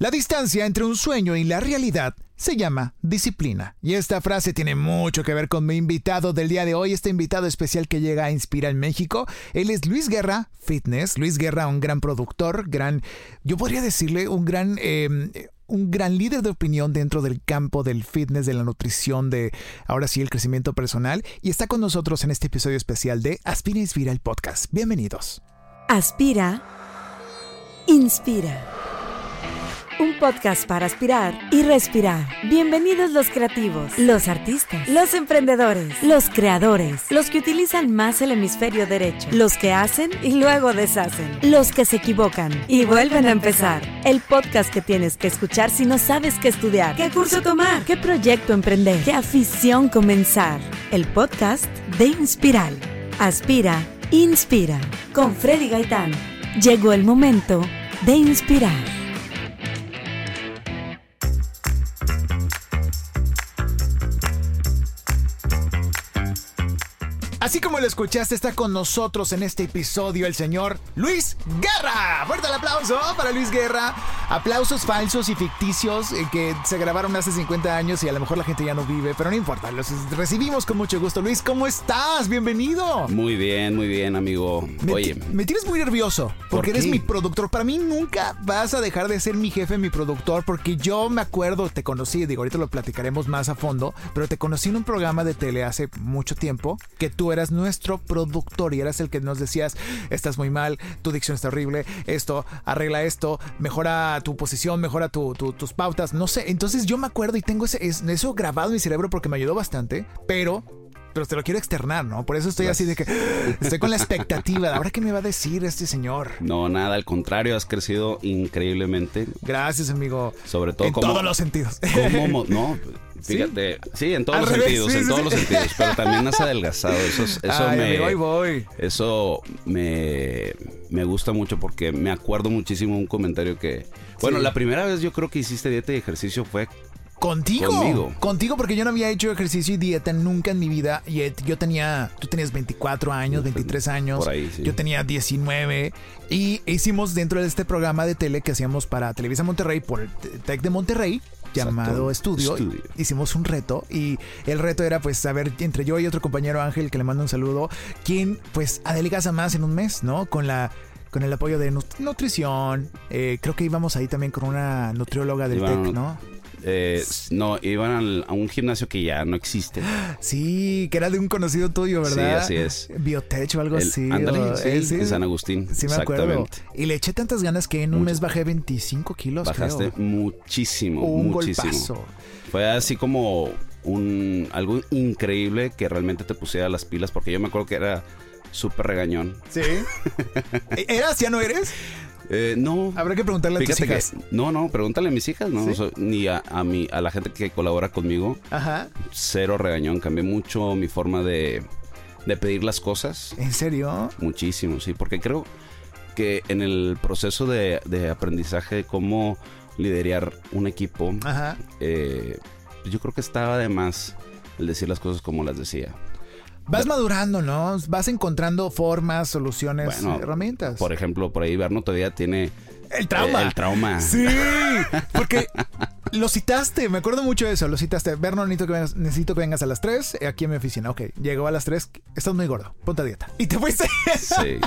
La distancia entre un sueño y la realidad se llama disciplina. Y esta frase tiene mucho que ver con mi invitado del día de hoy, este invitado especial que llega a Inspira en México. Él es Luis Guerra, fitness. Luis Guerra, un gran productor, gran, yo podría decirle, un gran... Em, un gran líder de opinión dentro del campo del fitness, de la nutrición, de ahora sí el crecimiento personal y está con nosotros en este episodio especial de Aspira Inspira el podcast. Bienvenidos. Aspira, inspira un podcast para aspirar y respirar. Bienvenidos los creativos, los artistas, los emprendedores, los creadores, los que utilizan más el hemisferio derecho, los que hacen y luego deshacen, los que se equivocan y vuelven a empezar. El podcast que tienes que escuchar si no sabes qué estudiar, qué curso tomar, qué proyecto emprender, qué afición comenzar. El podcast de Inspiral. Aspira, inspira. Con Freddy Gaitán. Llegó el momento de inspirar. Así como lo escuchaste, está con nosotros en este episodio el señor Luis Guerra. Fuerte el aplauso para Luis Guerra. Aplausos falsos y ficticios eh, que se grabaron hace 50 años y a lo mejor la gente ya no vive, pero no importa, los recibimos con mucho gusto. Luis, ¿cómo estás? Bienvenido. Muy bien, muy bien, amigo. Me Oye, me tienes muy nervioso porque eres mi productor. Para mí nunca vas a dejar de ser mi jefe, mi productor, porque yo me acuerdo, te conocí, digo, ahorita lo platicaremos más a fondo, pero te conocí en un programa de tele hace mucho tiempo que tú eras eras nuestro productor y eras el que nos decías, estás muy mal, tu dicción está horrible, esto, arregla esto, mejora tu posición, mejora tus pautas, no sé. Entonces yo me acuerdo y tengo ese, eso grabado en mi cerebro porque me ayudó bastante, pero pero te lo quiero externar, ¿no? Por eso estoy así de que estoy con la expectativa de ahora qué me va a decir este señor. No, nada, al contrario, has crecido increíbmente. Gracias, amigo. Sobre todo en todos los sentidos. ¿Cómo, no, Fíjate, sí, en todos los sentidos, en todos los sentidos, pero también has adelgazado. Eso, eso me. voy. Eso me, me gusta mucho porque me acuerdo muchísimo un comentario que. Bueno, la primera vez yo creo que hiciste dieta y ejercicio fue Contigo. Conmigo. Contigo, porque yo no había hecho ejercicio y dieta nunca en mi vida. Y yo tenía, tú tenías 24 años, 23 años. Por ahí, sí. Yo tenía 19. Y hicimos dentro de este programa de tele que hacíamos para Televisa Monterrey por el TEC de Monterrey llamado Estudio. Hicimos un reto y el reto era pues saber entre yo y otro compañero Ángel que le mando un saludo, quién pues adelgaza más en un mes, ¿no? Con la con el apoyo de nutrición. Eh, creo que íbamos ahí también con una nutrióloga del TEC, ¿no? Eh, no, iban a un gimnasio que ya no existe. Sí, que era de un conocido tuyo, ¿verdad? Sí, así es. Biotech o algo así. sí, en San Agustín. Sí, me acuerdo. Y le eché tantas ganas que en un mes bajé 25 kilos. Bajaste muchísimo, un muchísimo. Fue así como un algo increíble que realmente te pusiera las pilas, porque yo me acuerdo que era súper regañón. ¿Sí? ¿Eras? ¿Ya no eres? Eh, no. Habrá que preguntarle a tus hijas. no, no, pregúntale a mis hijas, no, ni a, a, mi, a la gente que colabora conmigo. Ajá. Cero regañón, cambié mucho mi forma de, de pedir las cosas. ¿En serio? Muchísimo, sí, porque creo que en el proceso de, de aprendizaje de cómo liderar un equipo, Ajá. Eh, yo creo que estaba de más el decir las cosas como las decía. Vas madurando, ¿no? Vas encontrando formas, soluciones, herramientas. Por ejemplo, por ahí Berno todavía tiene el trauma. el trauma. Sí, porque lo citaste, me acuerdo mucho de eso, lo citaste. Berno, necesito que vengas, necesito que vengas a las 3 aquí en mi oficina. Ok, llegó a las 3, estás muy gordo, ponte a dieta. Y te fuiste. Sí.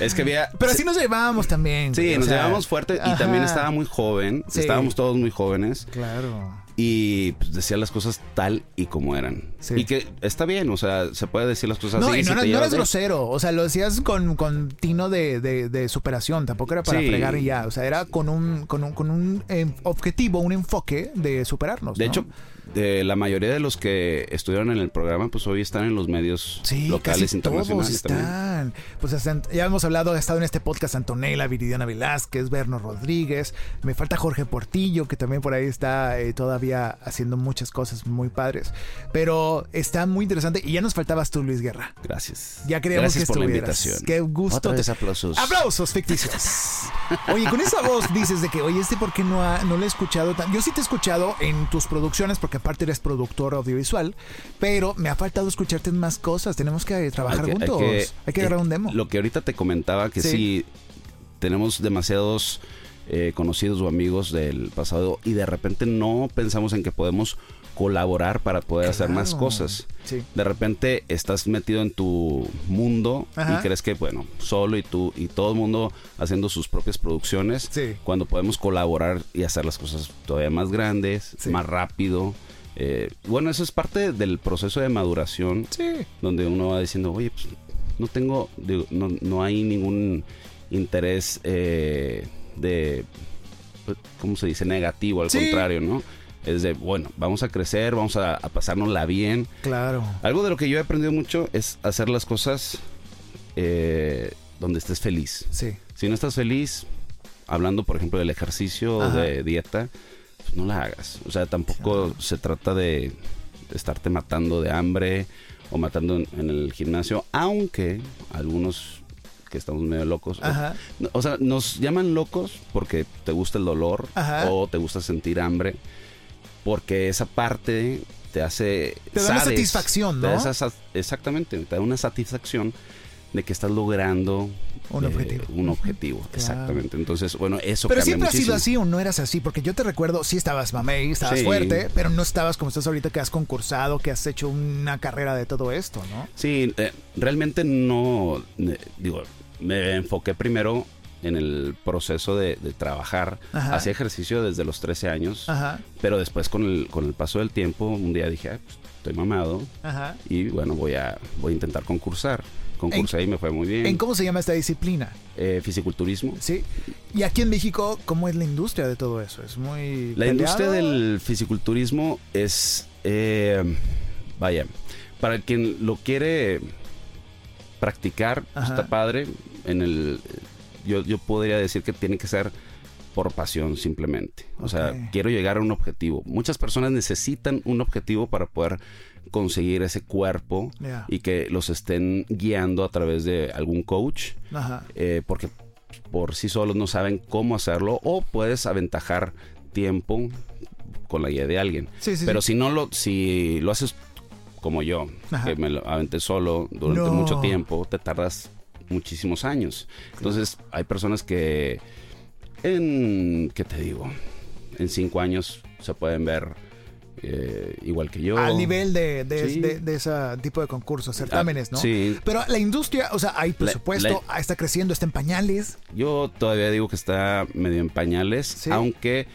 Es que había... Pero así nos llevábamos también. Sí, nos llevábamos fuerte y también estaba muy joven. Estábamos todos muy jóvenes. Claro y pues, decía las cosas tal y como eran. Y que está bien, o sea, se puede decir las cosas no, así. Y no, no eres grosero, o sea, lo decías con, con tino de, de, superación, tampoco era para fregar y ya, o sea, era con un, con un, con un eh, objetivo, un enfoque de superarnos. De hecho, de la mayoría de los que estudiaron en el programa, pues hoy están en los medios locales internacionales. están. Pues ya hemos hablado, ha estado en este podcast Antonella, Viridiana Velázquez, Berno Rodríguez, me falta Jorge Portillo, que también por ahí está eh, todavía haciendo muchas cosas muy padres. Pero está muy interesante y ya nos faltabas tú, Luis Guerra. Gracias. Ya queríamos Gracias que por estuvieras. la invitación. Qué gusto. Aplausos. Aplausos ficticios. oye, con esa voz dices de que, oye, este por qué no, no lo he escuchado. Yo sí te he escuchado en tus producciones porque aparte eres productor audiovisual, pero me ha faltado escucharte en más cosas. Tenemos que trabajar juntos. Hay que, hay agarrar un demo. Lo que ahorita te comentaba, que sí, tenemos demasiados eh, conocidos o amigos del pasado y de repente no pensamos en que podemos colaborar para poder hacer más cosas. De repente estás metido en tu mundo y crees que, bueno, solo y tú y todo el mundo haciendo sus propias producciones, cuando podemos colaborar y hacer las cosas todavía más grandes, más rápido. Eh, bueno, eso es parte del proceso de maduración, donde uno va diciendo, oye, pues no tengo, no, no hay ningún interés eh, de, ¿cómo se dice? Negativo, al contrario, ¿no? Es de, bueno, vamos a crecer, vamos a, a pasárnosla bien. Claro. Algo de lo que yo he aprendido mucho es hacer las cosas eh, donde estés feliz. Sí. Si no estás feliz, hablando por ejemplo del ejercicio o de dieta, pues no la hagas. O sea, tampoco se trata de, estarte matando de hambre o matando en, el gimnasio, aunque algunos que estamos medio locos. O, sea, nos llaman locos porque te gusta el dolor o te gusta sentir hambre porque esa parte te hace... Te da una satisfacción, ¿no? exactamente, te da una satisfacción de que estás logrando un eh, objetivo. Un objetivo, exactamente. Entonces, bueno, eso Pero siempre has sido así o no eras así, porque yo te recuerdo, sí estabas mamey, estabas fuerte, pero no estabas como estás ahorita que has concursado, que has hecho una carrera de todo esto, ¿no? Sí, eh, realmente no, eh, digo, me enfoqué primero en el proceso de, trabajar. Hacía ejercicio desde los 13 años, pero después con el, con el paso del tiempo, un día dije, pues, estoy mamado y bueno, voy a, voy a intentar concursar. Concursé y me fue muy bien. ¿En cómo se llama esta disciplina? Eh, fisiculturismo. Sí. Y aquí en México, ¿cómo es la industria de todo eso? Es muy. La industria del fisiculturismo es. Eh, vaya, para quien lo quiere practicar, pues, está padre. En el yo, yo podría decir que tiene que ser por pasión simplemente. O sea, quiero llegar a un objetivo. Muchas personas necesitan un objetivo para poder conseguir ese cuerpo y que los estén guiando a través de algún coach, eh, porque por sí solos no saben cómo hacerlo o puedes aventajar tiempo con la guía de alguien. Pero si no lo, si lo haces como yo, que me lo aventé solo durante mucho tiempo, te tardas muchísimos años. Entonces, hay personas que en, ¿qué te digo? En cinco años se pueden ver eh, igual que yo. Al nivel de, de, ese tipo de concursos, certámenes, ¿no? Sí. Pero la industria, o sea, hay presupuesto, está creciendo, está en pañales. Yo todavía digo que está medio en pañales, aunque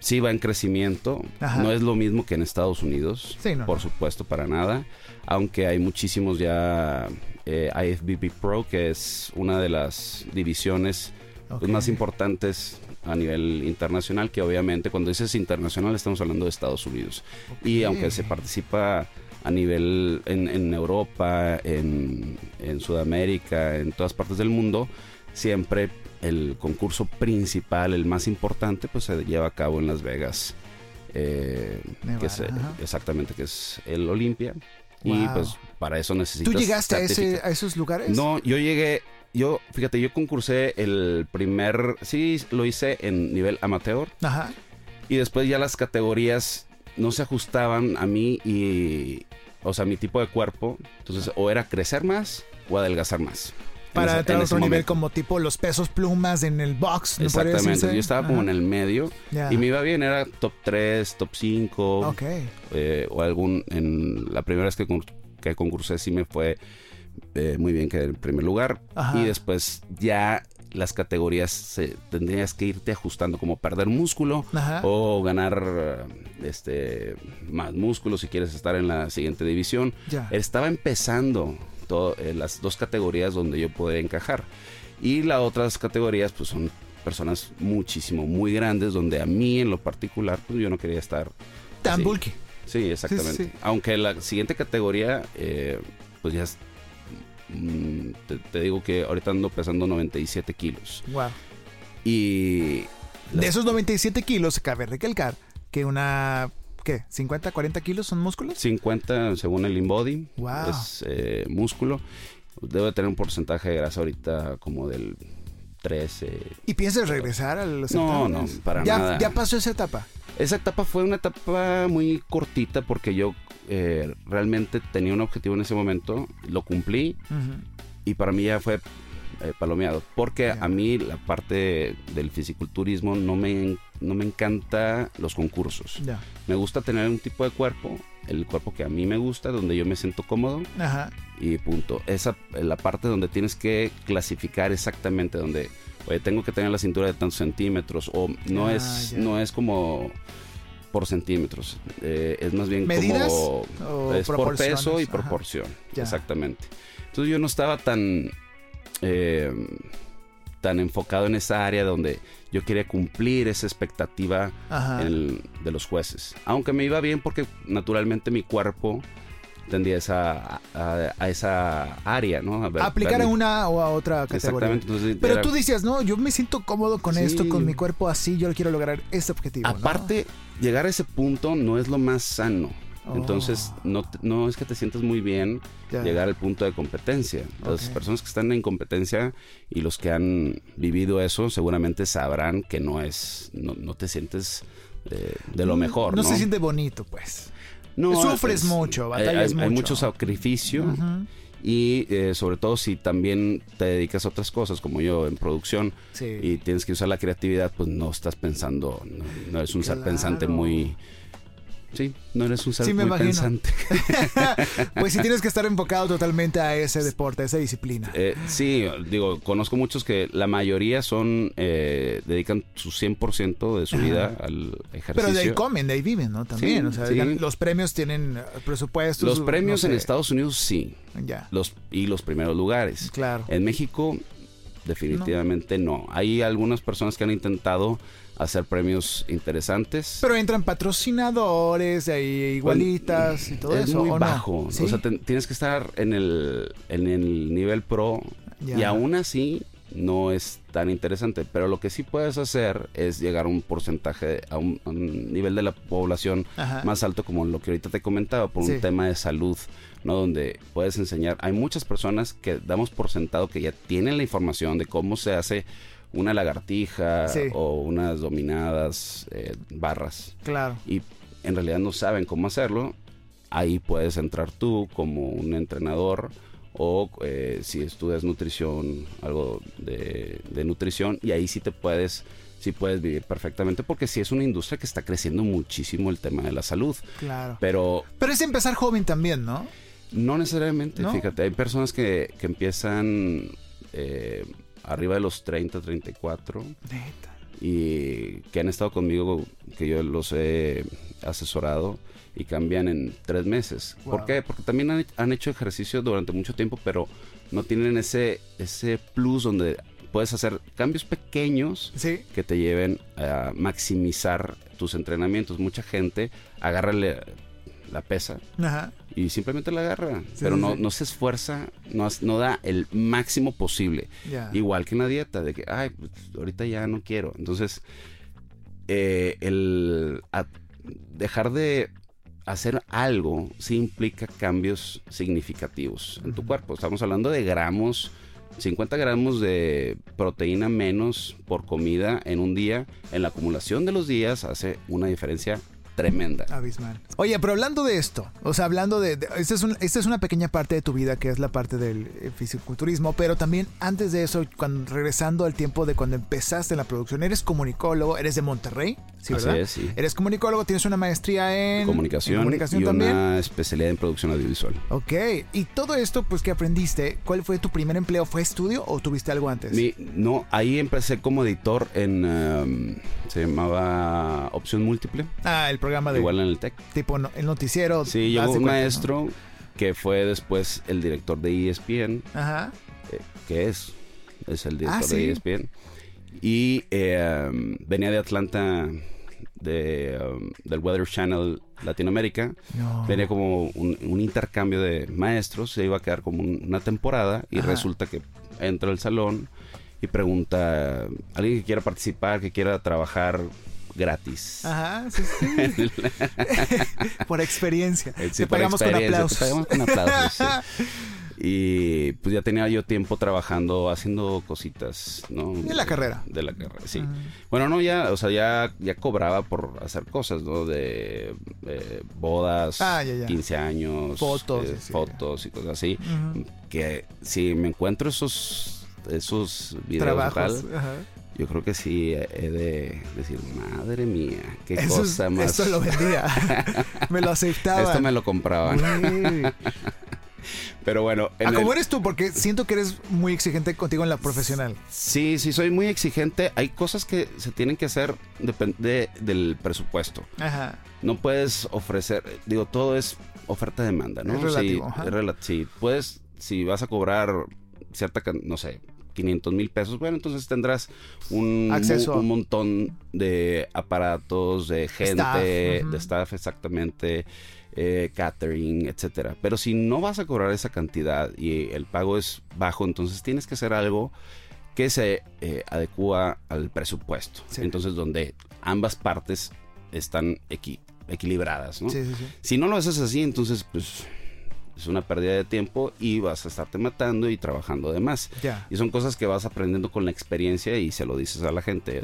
sí va en crecimiento. No es lo mismo que en Estados Unidos, por supuesto, para nada. Aunque hay muchísimos ya eh, IFBB Pro, que es una de las divisiones pues, más importantes a nivel internacional, que obviamente cuando dices internacional estamos hablando de Estados Unidos. Y aunque se participa a nivel en, Europa, en, Sudamérica, en todas partes del mundo, siempre el concurso principal, el más importante, pues se lleva a cabo en Las Vegas. Eh, que es, exactamente, que es el Olimpia. Y pues para eso necesitas. ¿Tú llegaste a, esos lugares? No, yo llegué. Yo, fíjate, yo concursé el primer. Sí, lo hice en nivel amateur. Ajá. Y después ya las categorías no se ajustaban a mí y. O sea, mi tipo de cuerpo. Entonces, o era crecer más o adelgazar más para entrar a otro nivel como tipo los pesos plumas en el box. Exactamente, yo estaba como en el medio y me iba bien, era top 3, top 5. Ok. Eh, o algún, en la primera vez que, que concursé sí me fue eh, muy bien que en primer lugar. Y después ya las categorías tendrías que irte ajustando como perder músculo o ganar este más músculo si quieres estar en la siguiente división. Estaba empezando eh, las dos categorías donde yo podría encajar. Y las otras categorías pues son personas muchísimo, muy grandes, donde a mí en lo particular pues yo no quería estar... Tan bulky. Sí, exactamente. Aunque la siguiente categoría eh, pues ya es... Mm, te, digo que ahorita ando pesando 97 kilos. Wow. Y... De esos 97 kilos, cabe recalcar que una ¿qué? ¿50, 40 kilos son músculos? 50 según el InBody. Wow. Es eh, músculo. Debe tener un porcentaje de grasa ahorita como del 13. ¿Y piensas regresar a los No, no, para nada. ¿Ya pasó esa etapa? Esa etapa fue una etapa muy cortita porque yo eh, realmente tenía un objetivo en ese momento, lo cumplí y para mí ya fue eh, palomeado. Porque a mí la parte del fisiculturismo no me, no me encanta los concursos. Me gusta tener un tipo de cuerpo, el cuerpo que a mí me gusta, donde yo me siento cómodo. Y punto. Esa la parte donde tienes que clasificar exactamente donde, oye, tengo que tener la cintura de tantos centímetros o no ah, es no es como por centímetros. Eh, es más bien como es por peso y proporción. Exactamente. Entonces yo no estaba tan eh, tan enfocado en esa área donde yo quería cumplir esa expectativa de los jueces. Aunque me iba bien porque naturalmente mi cuerpo tendía esa, a, esa área, ¿no? A Aplicar a una o a otra categoría. Exactamente. Pero tú decías, no, yo me siento cómodo con esto, con mi cuerpo así, yo quiero lograr este objetivo. Aparte, llegar a ese punto no es lo más sano. Entonces, oh. no, no es que te sientas muy bien llegar al punto de competencia. Las personas que están en competencia y los que han vivido eso seguramente sabrán que no es, no, no te sientes de, lo mejor. No, se siente bonito, pues. No, Sufres mucho, batallas hay, mucho. Hay mucho sacrificio. Y eh, sobre todo si también te dedicas a otras cosas, como yo en producción, y tienes que usar la creatividad, pues no estás pensando, no, eres un ser pensante muy, Sí, no eres un ser muy pensante. pues sí tienes que estar enfocado totalmente a ese deporte, a esa disciplina. Eh, sí, digo, conozco muchos que la mayoría son, eh, dedican su 100% de su vida al ejercicio. Pero de ahí comen, de ahí viven, ¿no? También, o sea, los premios tienen presupuestos. Los premios en Estados Unidos sí. Ya. Los, y los primeros lugares. Claro. En México definitivamente no. Hay algunas personas que han intentado hacer premios interesantes. Pero entran patrocinadores, ahí igualitas y todo es eso. Es muy bajo. O sea, tienes que estar en el, en el nivel pro y aún así no es tan interesante. Pero lo que sí puedes hacer es llegar a un porcentaje, a un, nivel de la población más alto, como lo que ahorita te comentaba, por un tema de salud, ¿no? Donde puedes enseñar. Hay muchas personas que damos por sentado que ya tienen la información de cómo se hace una lagartija o unas dominadas eh, barras. Claro. Y en realidad no saben cómo hacerlo. Ahí puedes entrar tú como un entrenador o eh, si estudias nutrición, algo de, nutrición, y ahí sí te puedes, sí puedes vivir perfectamente, porque sí es una industria que está creciendo muchísimo el tema de la salud. Claro. Pero, Pero es empezar joven también, ¿no? No necesariamente, fíjate, hay personas que, que empiezan eh, arriba de los 30, 34. Y que han estado conmigo, que yo los he asesorado y cambian en tres meses. ¿Por qué? Porque también han, hecho ejercicio durante mucho tiempo, pero no tienen ese, ese plus donde puedes hacer cambios pequeños que te lleven a maximizar tus entrenamientos. Mucha gente agarra la pesa Ajá y simplemente la agarra, pero no, no se esfuerza, no, no da el máximo posible. Igual que en la dieta, de que, ay, pues, ahorita ya no quiero. Entonces, eh, el dejar de hacer algo sí implica cambios significativos en tu cuerpo. Estamos hablando de gramos. 50 gramos de proteína menos por comida en un día, en la acumulación de los días hace una diferencia tremenda. Abismal. Oye, pero hablando de esto, o sea, hablando de, esta, es esta es una pequeña parte de tu vida que es la parte del eh, fisiculturismo, pero también antes de eso, cuando regresando al tiempo de cuando empezaste en la producción, eres comunicólogo, eres de Monterrey, ¿sí, verdad? es, sí. Eres comunicólogo, tienes una maestría en comunicación, y una especialidad en producción audiovisual. Ok, y todo esto, pues, que aprendiste, ¿cuál fue tu primer empleo? ¿Fue estudio o tuviste algo antes? no, ahí empecé como editor en, um, se llamaba Opción Múltiple. Ah, el programa de... Igual en el TEC. Tipo el noticiero. Sí, llegó un maestro que fue después el director de ESPN. Ajá. Eh, que es, es el director ah, de ESPN. Y eh, um, venía de Atlanta, de, um, del Weather Channel Latinoamérica. Venía como un, intercambio de maestros. Se iba a quedar como una temporada y resulta que entra al salón y pregunta, alguien que quiera participar, que quiera trabajar gratis. Ajá, sí, sí. por experiencia. te, pagamos con aplausos. te pagamos con aplausos. Y pues ya tenía yo tiempo trabajando, haciendo cositas, ¿no? De la carrera. De la carrera, sí. Bueno, no, ya, o sea, ya, ya cobraba por hacer cosas, ¿no? De eh, bodas, 15 años, fotos, eh, fotos y cosas así. Que si me encuentro esos esos videos tal, yo creo que sí he de decir, madre mía, qué cosa más. Esto lo vendía. me lo aceptaba. Esto me lo compraban. Pero bueno. ¿A cómo eres tú? Porque siento que eres muy exigente contigo en la profesional. Sí, sí, soy muy exigente. Hay cosas que se tienen que hacer depende del presupuesto. Ajá. No puedes ofrecer, digo, todo es oferta-demanda, ¿no? Es relativo. Sí, puedes, si vas a cobrar cierta, no sé, 500 mil pesos, bueno, entonces tendrás un, Acceso. un, montón de aparatos, de gente, de staff exactamente, eh, catering, etcétera. Pero si no vas a cobrar esa cantidad y el pago es bajo, entonces tienes que hacer algo que se eh, adecua al presupuesto. Entonces, donde ambas partes están equilibradas, ¿no? si no lo haces así, entonces, pues es una pérdida de tiempo y vas a estarte matando y trabajando de más. Y son cosas que vas aprendiendo con la experiencia y se lo dices a la gente.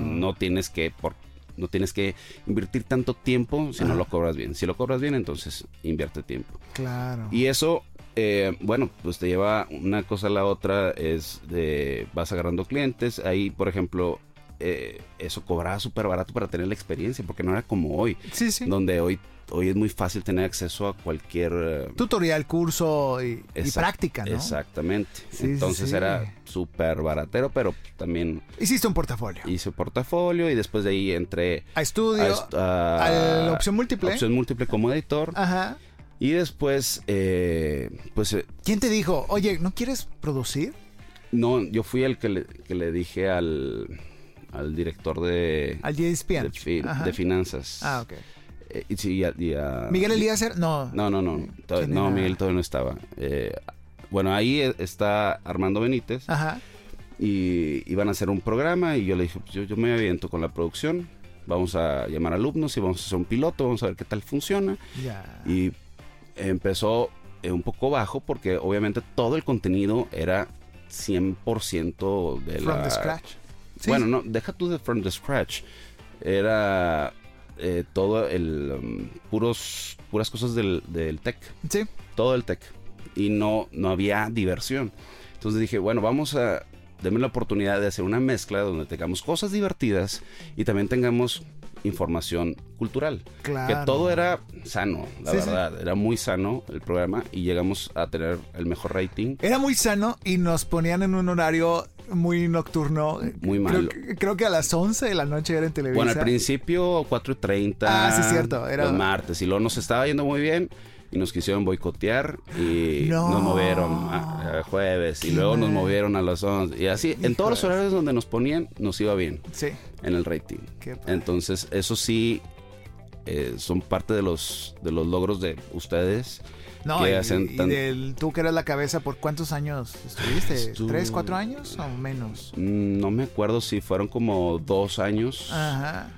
no tienes que, por no tienes que invertir tanto tiempo si no lo cobras bien. Si lo cobras bien, entonces invierte tiempo. Claro. Y eso, eh, bueno, pues te lleva una cosa a la otra, es de, vas agarrando clientes. Ahí, por ejemplo, eh, eso cobraba súper barato para tener la experiencia, porque no era como hoy. Sí, sí. Donde hoy hoy es muy fácil tener acceso a cualquier eh, tutorial, curso y, práctica, ¿no? Exactamente. Entonces era súper baratero, pero también hiciste un portafolio. Hice un portafolio y después de ahí entré a estudio, a, la opción múltiple, opción múltiple como editor. Ajá. Y después, eh, pues... Eh, ¿Quién te dijo, oye, ¿no quieres producir? No, yo fui el que le, que le dije al, al director de... Al de, de, finanzas. Ah, ok. Eh, ¿Miguel Elíaser? No. No, no, no. no, Miguel todavía no estaba. Eh, bueno, ahí e, está Armando Benítez. Ajá. Y iban a hacer un programa y yo le dije, pues yo, yo me aviento con la producción. Vamos a llamar alumnos y vamos a hacer un piloto, vamos a ver qué tal funciona. Y empezó eh, un poco bajo porque obviamente todo el contenido era 100% de from the scratch. Bueno, no, deja tú de from the scratch. Era eh, todo el um, puros puras cosas del, del tech. Sí. Todo el tech. Y no, no había diversión. Entonces dije, bueno, vamos a denme la oportunidad de hacer una mezcla donde tengamos cosas divertidas y también tengamos información cultural. Claro. Que todo era sano, la verdad. Era muy sano el programa y llegamos a tener el mejor rating. Era muy sano y nos ponían en un horario muy nocturno. Muy malo. Creo, que a las 11 de la noche era en televisión. Bueno, al principio 4.30. Ah, sí, cierto. Era... Los martes. Y luego nos estaba yendo muy bien y nos quisieron boicotear y nos movieron a, jueves y luego nos movieron a las 11 y así en todos los horarios donde nos ponían nos iba bien sí. en el rating entonces eso sí eh, son parte de los de los logros de ustedes no, y, del, tú que eras la cabeza, ¿por cuántos años estuviste? ¿Tres, cuatro años o menos? Mm, no me acuerdo si fueron como dos años. Ajá.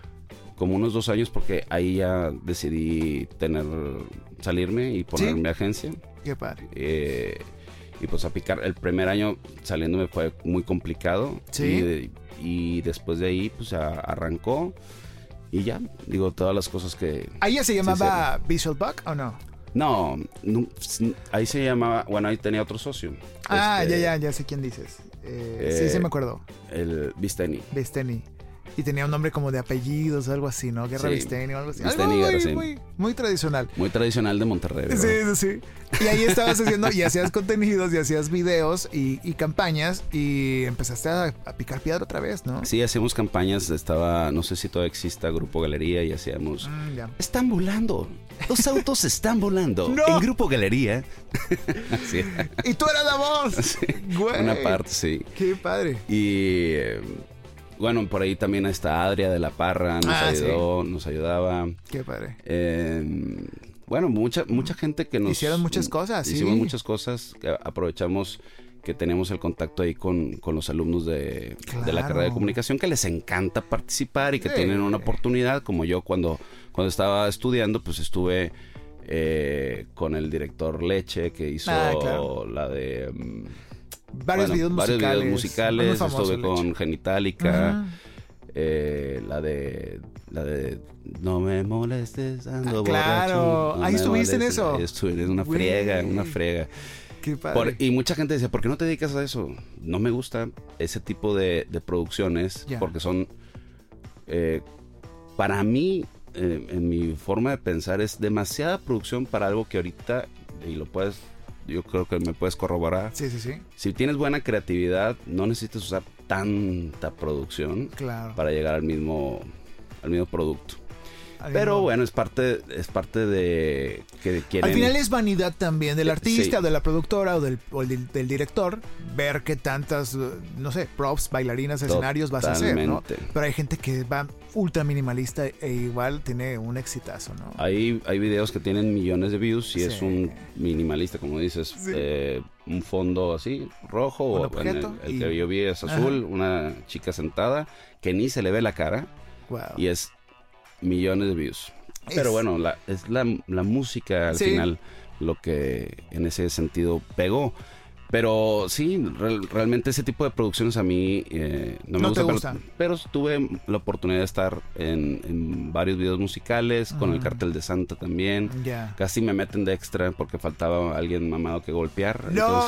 Como unos dos años porque ahí ya decidí tener, salirme y ponerme agencia. Qué padre. Eh, y pues a picar, el primer año saliéndome fue muy complicado. Sí. Y, después de ahí pues arrancó. Y ya, digo, todas las cosas que... ¿Ahí ya se llamaba Visual Buck o no? No, ahí se llamaba, bueno, ahí tenía otro socio. Ah, ya, este, ya, ya sé quién dices. Eh, sí, sí me acuerdo. El Visteni. Visteni. Y tenía un nombre como de apellidos o algo así, ¿no? Guerra sí. o algo así. Algo muy, muy, tradicional. Muy tradicional de Monterrey. Sí, sí, sí. Y ahí estabas haciendo, y hacías contenidos, y hacías videos y, campañas, y empezaste a, picar piedra otra vez, ¿no? Sí, hacíamos campañas, estaba, no sé si todavía exista Grupo Galería, y hacíamos... Mm, están volando, los autos están volando. no. En Grupo Galería. sí. Y tú eras la voz. Sí. Una parte, sí. Qué padre. Y... Eh, bueno, por ahí también está Adria de la Parra, nos ah, ayudó, nos ayudaba. Qué padre. Em, bueno, mucha, mucha gente que nos... Hicieron muchas cosas, Hicimos muchas cosas, que aprovechamos que tenemos el contacto ahí con, los alumnos de, la carrera de comunicación que les encanta participar y que tienen una oportunidad, como yo cuando, cuando estaba estudiando, pues estuve eh, con el director Leche que hizo ah, la de... Mm, varios, videos, musicales, Estuve con Genitalica. Eh, la de la de no me molestes ando ah, claro ahí estuviste en eso. Estuve en una friega una friega. Qué padre. y mucha gente dice, ¿por qué no te dedicas a eso? No me gusta ese tipo de, producciones porque son, eh, para mí, eh, en mi forma de pensar, es demasiada producción para algo que ahorita, y lo puedes, yo creo que me puedes corroborar. Sí, sí, sí. Si tienes buena creatividad, no necesitas usar tanta producción para llegar al mismo, al mismo producto. Pero bueno, es parte, es parte de que quieren... Al final es vanidad también del artista, de la productora o, del, del, director, ver qué tantas, no sé, props, bailarinas, escenarios vas a hacer, ¿no? Pero hay gente que va ultra minimalista e igual tiene un exitazo, ¿no? Hay, hay videos que tienen millones de views y es un minimalista, como dices, eh, un fondo así, rojo, o el, que yo vi es azul, una chica sentada que ni se le ve la cara. Y es millones de views. Pero bueno, la, es la, la música al final lo que en ese sentido pegó. Pero sí, realmente ese tipo de producciones a mí eh, no me gusta, pero, tuve la oportunidad de estar en, varios videos musicales, con el cartel de Santa también. Casi me meten de extra porque faltaba alguien mamado que golpear. ¡No!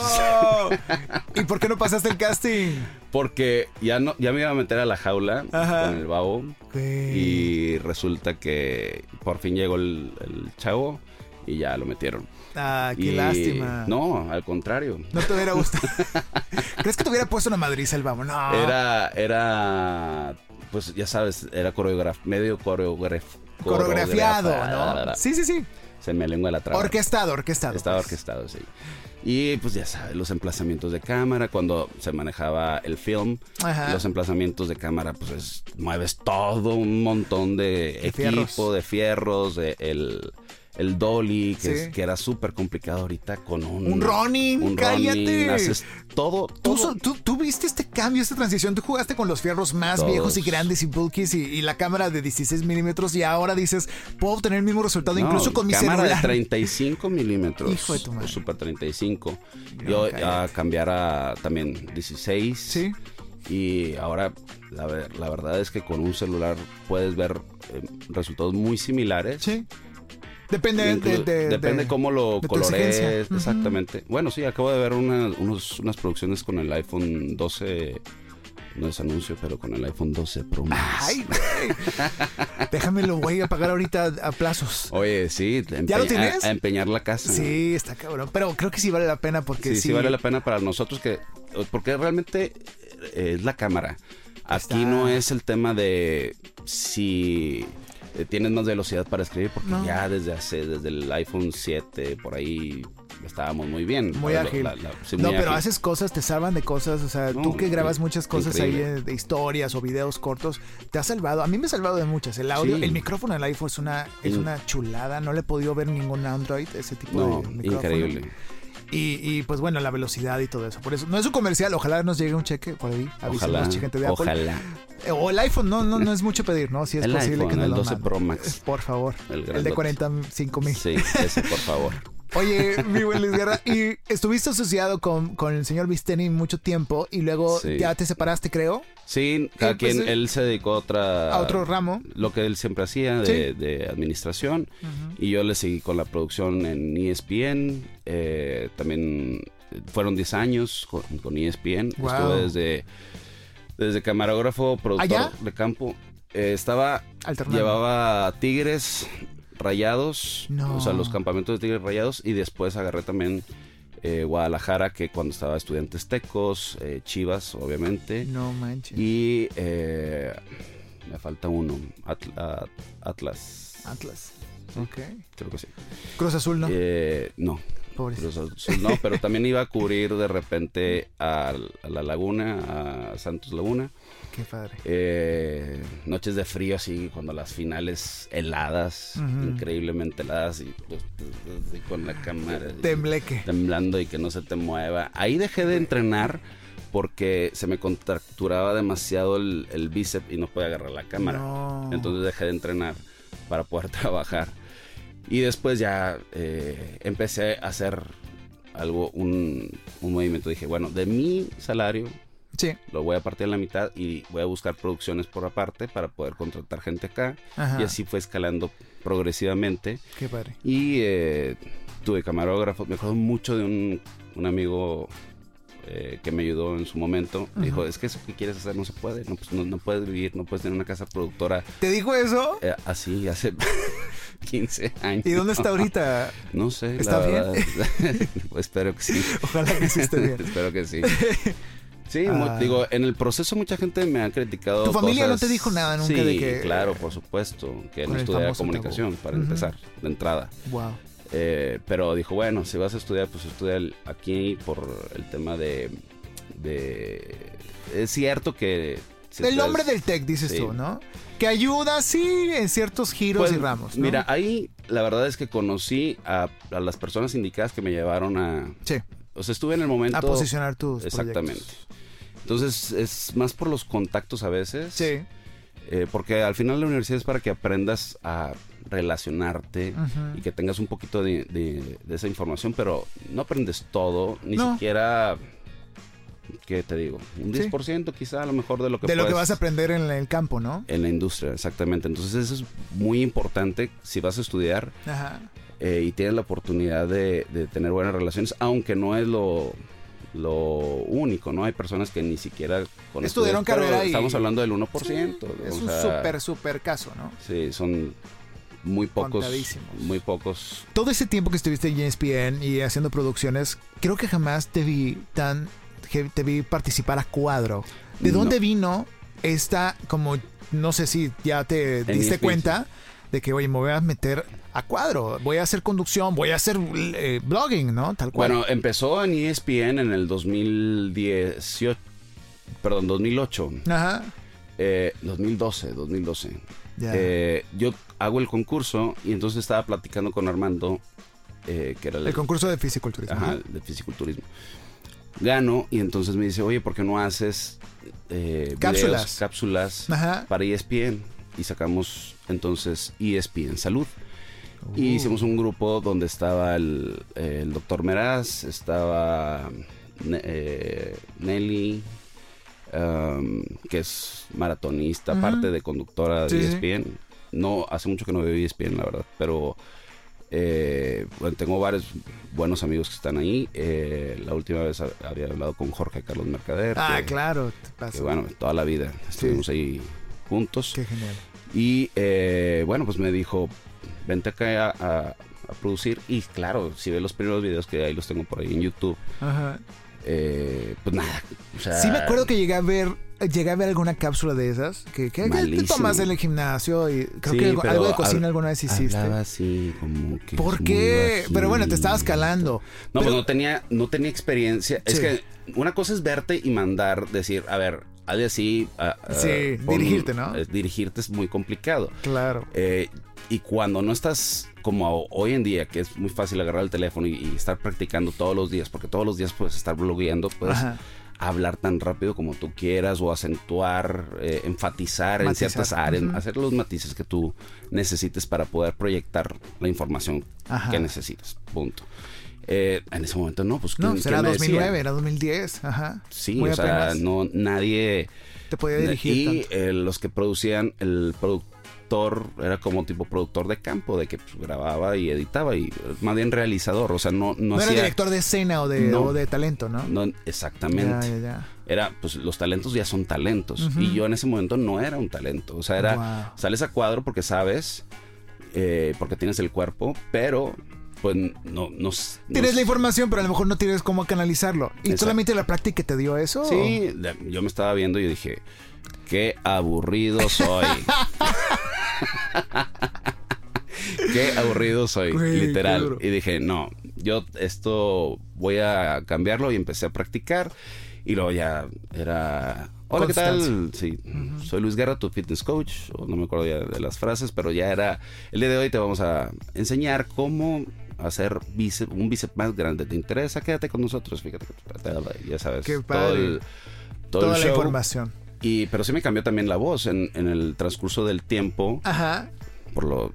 ¿Y por qué no pasaste el casting? Porque ya no, ya me iba a meter a la jaula con el babo. Y resulta que por fin llegó el chavo y ya lo metieron. Ah, qué lástima. No, al contrario. No te hubiera gustado. ¿Crees que te hubiera puesto una Madrid el vamos? No. Era, era, pues ya sabes, era coreograf medio coreograf coreografiado, ¿no? Sí, sí, sí. Se me lengua la traba. Orquestado, orquestado. Estaba pues. orquestado, sí. Y pues ya sabes, los emplazamientos de cámara, cuando se manejaba el film, los emplazamientos de cámara, pues mueves todo un montón de, equipo, de fierros, de el el dolly, que, que era súper complicado ahorita con un... Un cállate. haces todo, todo. ¿Tú, viste este cambio, esta transición. Tú jugaste con los fierros más viejos y grandes y bulkies y, la cámara de 16 milímetros y ahora dices, puedo obtener el mismo resultado incluso con mi cámara de 35 milímetros. Hijo de tu madre. Super 35. Yo a cambiar a también 16. Sí. Y ahora la, la, verdad es que con un celular puedes ver eh, resultados muy similares. Sí. Depende de, Depende cómo lo colorees. Exactamente. Bueno, sí, acabo de ver unos, unas producciones con el iPhone 12 no es anuncio, pero con el iPhone 12 Pro Max. Ay, güey. Déjame lo voy a pagar ahorita a plazos. Oye, sí. ¿Ya lo tienes? A, empeñar la casa. Sí, está cabrón. Pero creo que sí vale la pena porque sí. Sí, vale la pena para nosotros que... Porque realmente eh, es la cámara. Aquí no es el tema de si eh, tienes más velocidad para escribir porque ya desde hace desde el iPhone 7 por ahí estábamos muy bien. Muy ágil. no, pero haces cosas, te salvan de cosas. O sea, tú que grabas muchas cosas ahí de historias o videos cortos, te has salvado. A mí me ha salvado de muchas. El audio, el micrófono del iPhone es una, es una chulada. No le he podido ver ningún Android, ese tipo de micrófono. Increíble. Y, pues bueno, la velocidad y todo eso. Por eso, no es un comercial, ojalá nos llegue un cheque por ahí. Ojalá, gente de Apple. Ojalá. O el iPhone, no, no, no es mucho pedir, ¿no? Si es posible que nos el 12 Pro Max. Por favor. El, el de 45 mil. Sí, ese, por favor. Oye, mi buen Luis Guerra, y estuviste asociado con, con el señor Visteni mucho tiempo y luego ya te separaste, creo. Sí, cada quien, pues, él se dedicó a otra... A otro ramo. Lo que él siempre hacía de, administración. Y yo le seguí con la producción en ESPN. Eh, también fueron 10 años con, ESPN. Estuve desde, desde camarógrafo, productor de campo. Eh, estaba... Llevaba Tigres, Rayados, o sea, los campamentos de Tigres Rayados, y después agarré también eh, Guadalajara, que cuando estaba estudiantes tecos, eh, Chivas, obviamente. No manches. Y eh, me falta uno, Atlas. Atlas. Ok. Creo que sí. Cruz Azul, ¿no? no. Cruz Azul, no, pero también iba a cubrir de repente a la Laguna, a Santos Laguna. Qué padre. Eh, noches de frío así, cuando las finales heladas, increíblemente heladas y, pues, con la cámara. Tembleque. Temblando y que no se te mueva. Ahí dejé de entrenar porque se me contracturaba demasiado el, bíceps y no podía agarrar la cámara. Entonces dejé de entrenar para poder trabajar. Y después ya eh, empecé a hacer algo, un, un movimiento. Dije, bueno, de mi salario Sí. Lo voy a partir en la mitad y voy a buscar producciones por aparte para poder contratar gente acá. Y así fue escalando progresivamente. Qué padre. Y eh, tuve camarógrafo. Me acuerdo mucho de un, un amigo eh, que me ayudó en su momento. Dijo, es que eso que quieres hacer no se puede, no, pues, no, puedes vivir, no puedes tener una casa productora. ¿Te dijo eso? Eh, así, hace 15 años. ¿Y dónde está ahorita? No sé. ¿Está bien? espero que sí. Ojalá que sí esté bien. espero que sí. Sí, ah. digo, en el proceso mucha gente me ha criticado. ¿Tu familia no te dijo nada nunca de que.? Claro, por supuesto, que no estudiaba comunicación, para empezar, de entrada. Wow. Eh, pero dijo, bueno, si vas a estudiar, pues estudia aquí por el tema de... es cierto que... el nombre del TEC, dices tú, ¿no? Que ayuda, sí, en ciertos giros pues, y ramos. Mira, ahí la verdad es que conocí a, las personas indicadas que me llevaron a... Sí. O sea, estuve en el momento... A posicionar tus Exactamente. Entonces, es más por los contactos a veces. Sí. Eh, porque al final la universidad es para que aprendas a relacionarte y que tengas un poquito de, esa información, pero no aprendes todo, ni siquiera... ¿Qué te digo? Un 10% quizá a lo mejor de lo que De lo que vas a aprender en el campo, ¿no? En la industria, exactamente. Entonces eso es muy importante si vas a estudiar eh, y tienes la oportunidad de, tener buenas relaciones, aunque no es lo, lo único, ¿no? Hay personas que ni siquiera con estudiaron carrera y... Estamos hablando del 1%. es un súper, súper caso, ¿no? Sí, son muy pocos. Muy pocos. Todo ese tiempo que estuviste en ESPN y haciendo producciones, creo que jamás te vi tan. te vi participar a cuadro. ¿De dónde vino esta, como, no sé si ya te diste e cuenta de que, oye, me voy a meter a cuadro, voy a hacer conducción, voy a hacer eh, blogging, ¿no? Tal cual. Bueno, empezó en ESPN en el 2018, perdón, 2008. Ajá. 2012, 2012. Eh, yo hago el concurso y entonces estaba platicando con Armando, eh, que era el, concurso de fisiculturismo. Ajá, de fisiculturismo. Gano y entonces me dice, oye, ¿por qué no haces eh, cápsulas, cápsulas para ESPN? Y sacamos entonces ESPN Salud. Y uh. hicimos un grupo donde estaba el, doctor Meraz, estaba Nelly, um, que es maratonista, parte de conductora de ESPN. No, hace mucho que no veo ESPN, la verdad, pero eh, bueno, tengo varios buenos amigos que están ahí. Eh, la última vez había hablado con Jorge Carlos Mercader. Ah, claro. Que, bueno, toda la vida estuvimos ahí juntos. Qué genial. Y eh, bueno, pues me dijo, vente acá a, a, producir. Y claro, si ve los primeros videos que ahí los tengo por ahí en YouTube. Ajá. Eh, pues nada. O sea, sí me acuerdo que llegué a ver llegué a ver alguna cápsula de esas que, que, te tomas en el gimnasio y creo que algo, de cocina alguna vez hiciste. así como que ¿Por qué? Pero bueno, te estabas calando. No, pues no tenía no tenía experiencia. Es que una cosa es verte y mandar decir, a ver, algo así. sí, dirigirte, ¿no? dirigirte es muy complicado. Claro. Eh, y cuando no estás como hoy en día, que es muy fácil agarrar el teléfono y, estar practicando todos los días, porque todos los días puedes estar blogueando, puedes hablar tan rápido como tú quieras o acentuar, eh, enfatizar en ciertas áreas, hacer los matices que tú necesites para poder proyectar la información que necesitas. Punto. Eh, en ese momento no, pues no, era 2009, era 2010, ajá. Sí, o sea, no nadie te podía dirigir. Y eh, los que producían el producto era como tipo productor de campo, de que pues, grababa y editaba y más bien realizador, o sea, no no, no era director de escena o de, de talento, ¿no? No, exactamente. Era, pues los talentos ya son talentos y yo en ese momento no era un talento, o sea, era sales a cuadro porque sabes, eh, porque tienes el cuerpo, pero pues no, no, Tienes la información, pero a lo mejor no tienes cómo canalizarlo. ¿Y solamente la práctica te dio eso? Sí, yo me estaba viendo y dije, qué aburrido soy. Qué aburrido soy, literal. Y dije, no, yo esto voy a cambiarlo y empecé a practicar. Y luego ya era... Hola, ¿qué tal? Sí, soy Luis Guerra, tu fitness coach. no me acuerdo ya de las frases, pero ya era... El día de hoy te vamos a enseñar cómo hacer un bíceps más grande. ¿Te interesa? Quédate con nosotros. Fíjate, ya sabes. Qué padre. Toda la información. Y, pero sí me cambió también la voz en, en el transcurso del tiempo. Ajá. Por lo,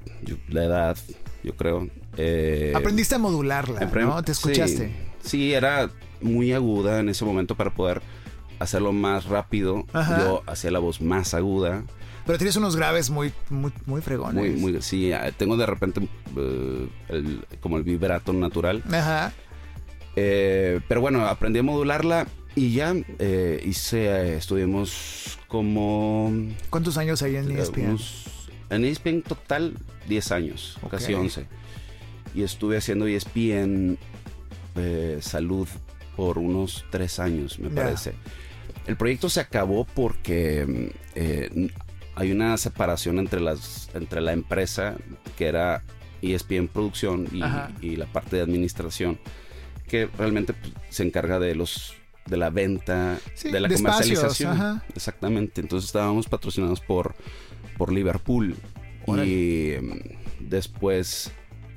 la edad, yo creo. Eh, Aprendiste a modularla, ¿no? ¿Te escuchaste? Sí, era muy aguda en ese momento para poder hacerlo más rápido, yo hacía la voz más aguda. Pero tienes unos graves muy, muy, muy fregones. Muy, muy, sí, ah, tengo de repente eh, como el vibrato natural. Ajá. Eh, pero bueno, aprendí a modularla y ya eh, hice, estuvimos como... ¿Cuántos años hay en ESPN? en ESPN total 10 años, casi 11. Y estuve haciendo ESPN salud por unos 3 años, me parece. El proyecto se acabó porque hay una separación entre, las, entre la empresa, que era ESPN Producción, y, la parte de administración, que realmente pues, se encarga de los de la venta, de la comercialización. Exactamente. Entonces estábamos patrocinados por, por Liverpool. Y em, después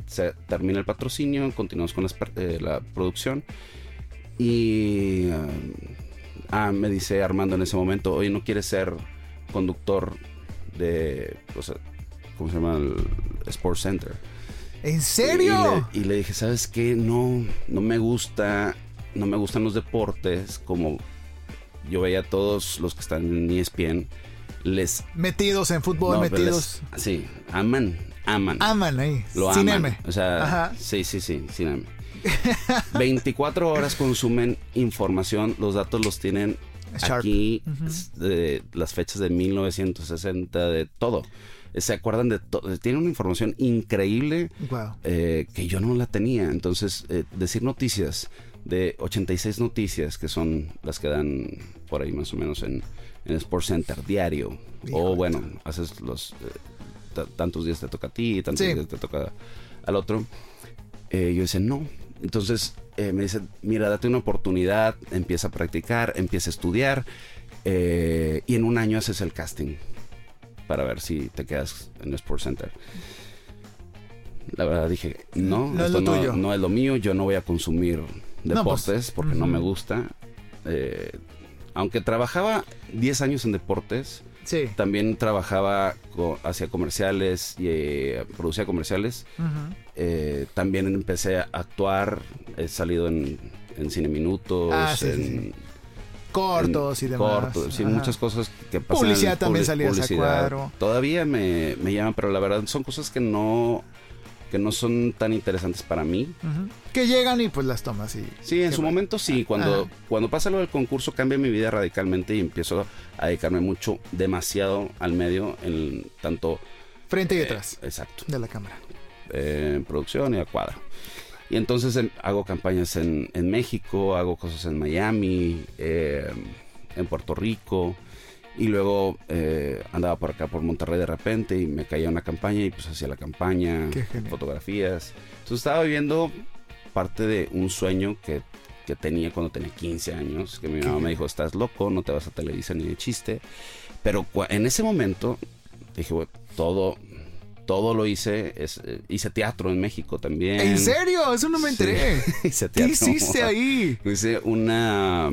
se termina el patrocinio, continuamos con eh, la, producción. Y ah, me dice Armando en ese momento, oye, ¿no quieres ser conductor de, o sea, ¿cómo se llama? El Sports Center. ¿En serio? Y le, dije, ¿sabes qué? No, no me gusta, no me gustan los deportes, como yo veía a todos los que están en ESPN, les... Metidos en fútbol, metidos. sí, aman, aman. Aman ahí. Lo aman. O sea, sí, sí, sí, sin 24 horas consumen información, los datos los tienen Aquí, las fechas de 1960, de todo. Se acuerdan de todo. Tiene una información increíble eh, que yo no la tenía. Entonces, eh, decir noticias de 86 noticias, que son las que dan por ahí más o menos en, en Sports Center diario. o bueno, haces los... Eh, tantos días te toca a ti, tantos días te toca al otro. yo decía, no. Entonces, eh, me dice, mira, date una oportunidad, empieza a practicar, empieza a estudiar eh, y en un año haces el casting para ver si te quedas en el Sports Center. La verdad dije, no, no esto es no, es lo mío, yo no voy a consumir pues, deportes porque no me gusta. Eh, aunque trabajaba 10 años en deportes, también trabajaba, hacia comerciales y eh, producía comerciales. Eh, también empecé a actuar, he salido en, Cine Minutos, ah, en, cortos y demás. Cortos, sí, muchas cosas que pasan. Publicidad también salía ese cuadro. Todavía me, me llaman, pero la verdad son cosas que no que no son tan interesantes para mí. Que llegan y pues las tomas y... Sí, en su momento sí. Cuando, cuando pasa lo del concurso cambia mi vida radicalmente y empiezo a dedicarme mucho, demasiado al medio, en tanto... Frente y detrás. Eh, exacto. De la cámara. Eh, en producción y a cuadro. Y entonces hago campañas en, en, México, hago cosas en Miami, eh, en Puerto Rico. Y luego eh, andaba por acá por Monterrey de repente y me caía una campaña y pues hacía la campaña, fotografías. Entonces estaba viviendo parte de un sueño que, que tenía cuando tenía 15 años, que mi mamá me dijo, estás loco, no te vas a Televisa ni de chiste. Pero en ese momento dije, todo, todo lo hice. Eh, hice teatro en México también. ¿En serio? Eso no me enteré. hice teatro. ¿Qué hiciste ahí? Hice una...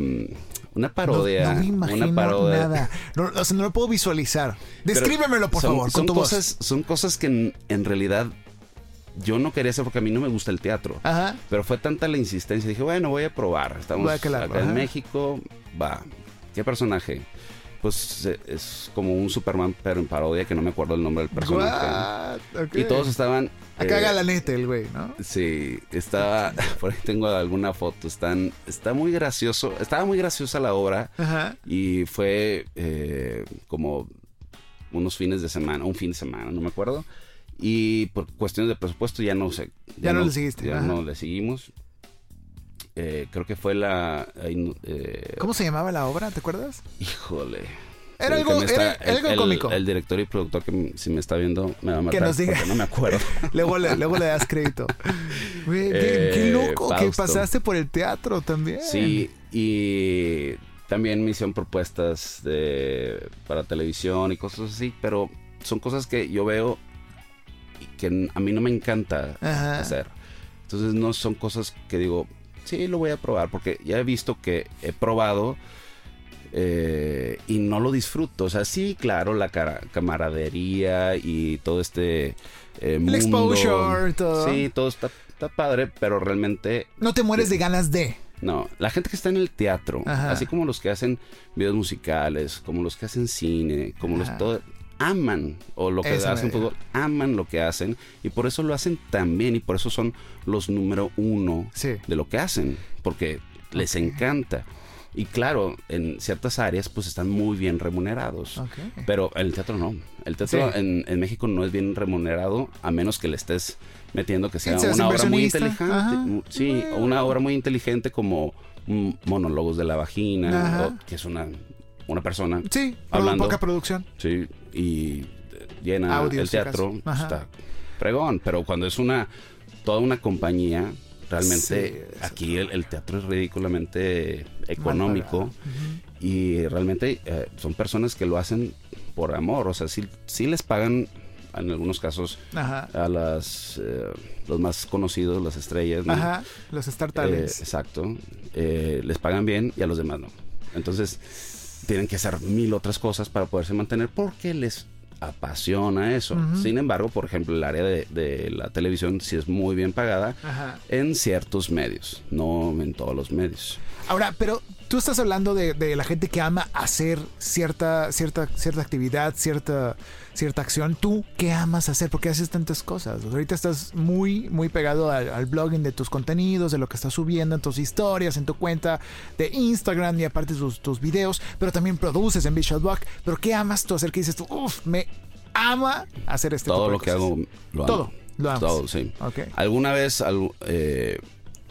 Una parodia. No, me imagino una parodia. nada. No, o sea, no lo puedo visualizar. Descríbemelo, por favor, son cosas, Son cosas que en, realidad yo no quería hacer porque a mí no me gusta el teatro. Ajá. Pero fue tanta la insistencia. Dije, bueno, voy a probar. Estamos acá en México. Va. ¿Qué personaje? Pues es como un Superman, pero en parodia, que no me acuerdo el nombre del personaje. Y todos estaban Acá eh, Galanete el güey, ¿no? Sí, estaba, por ahí tengo alguna foto, están, está muy gracioso, estaba muy graciosa la obra Ajá. y fue eh, como unos fines de semana, un fin de semana, no me acuerdo. Y por cuestiones de presupuesto ya no sé. Ya, no, le seguiste. Ya no le seguimos. Eh, creo que fue la... ¿Cómo se llamaba la obra? ¿Te acuerdas? Híjole. Era algo, el, cómico. El, director y productor que si me está viendo me va a matar. Que nos diga. no me acuerdo. luego, le, luego le das crédito. qué, eh, loco que pasaste por el teatro también. Sí, y también me hicieron propuestas de, para televisión y cosas así, pero son cosas que yo veo y que a mí no me encanta hacer. Entonces no son cosas que digo, sí, lo voy a probar, porque ya he visto que he probado eh, y no lo disfruto. O sea, sí, claro, la camaradería y todo este eh, mundo. El exposure, todo. Sí, todo está, padre, pero realmente. No te mueres de ganas de. No, la gente que está en el teatro, así como los que hacen videos musicales, como los que hacen cine, como los todo, aman o lo que hacen fútbol, aman lo que hacen y por eso lo hacen tan bien y por eso son los número uno de lo que hacen, porque les encanta. Y claro, en ciertas áreas pues están muy bien remunerados. Pero el teatro no. El teatro en, México no es bien remunerado a menos que le estés metiendo que sea una obra muy inteligente. Sí, una obra muy inteligente como monólogos de la vagina, que es una, una persona sí, hablando. poca producción. Sí, y llena el teatro. Está pregón. Pero cuando es una toda una compañía Realmente aquí el, teatro es ridículamente económico y realmente eh, son personas que lo hacen por amor, o sea, sí, sí les pagan en algunos casos a las eh, los más conocidos, las estrellas, Ajá, los star eh, exacto, les pagan bien y a los demás no. Entonces tienen que hacer mil otras cosas para poderse mantener porque les apasiona eso. Sin embargo, por ejemplo, el área de, la televisión sí es muy bien pagada en ciertos medios, no en todos los medios. Ahora, pero tú estás hablando de, la gente que ama hacer cierta, cierta, cierta actividad, cierta, cierta acción. ¿Tú qué amas hacer? ¿Por qué haces tantas cosas? Ahorita estás muy, muy pegado al, blogging de tus contenidos, de lo que estás subiendo en tus historias, en tu cuenta de Instagram y aparte tus, tus videos, pero también produces en Visual Blog. ¿Pero qué amas tú hacer? ¿Qué dices tú? Uf, me ama hacer este Todo lo que hago lo amo. Todo, lo amas. Todo, sí. Alguna vez eh,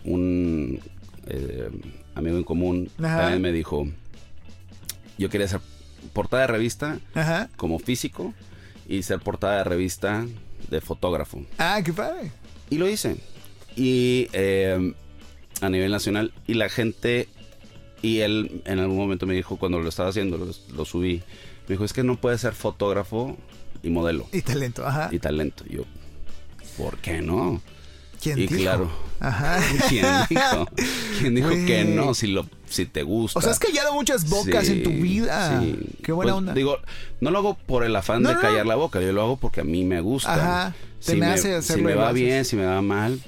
un... Eh, amigo en común, también me dijo, yo quería ser portada de revista como físico y ser portada de revista de fotógrafo. Ah, qué padre. Y lo hice. Y eh, a nivel nacional. Y la gente, y él en algún momento me dijo, cuando lo estaba haciendo, lo, subí, me dijo, es que no puedes ser fotógrafo y modelo. Y talento, ajá. Y talento. Y yo, ¿por qué no? ¿Quién y claro. Ajá. ¿Quién dijo? ¿Quién dijo que no? Si lo si te gusta. O sea, has callado muchas bocas en tu vida. Sí. Qué buena pues, onda. Digo, no lo hago por el afán de callar la boca, yo lo hago porque a mí me gusta. Ajá. Si me, hace hacerlo Si me va bien, si me va mal,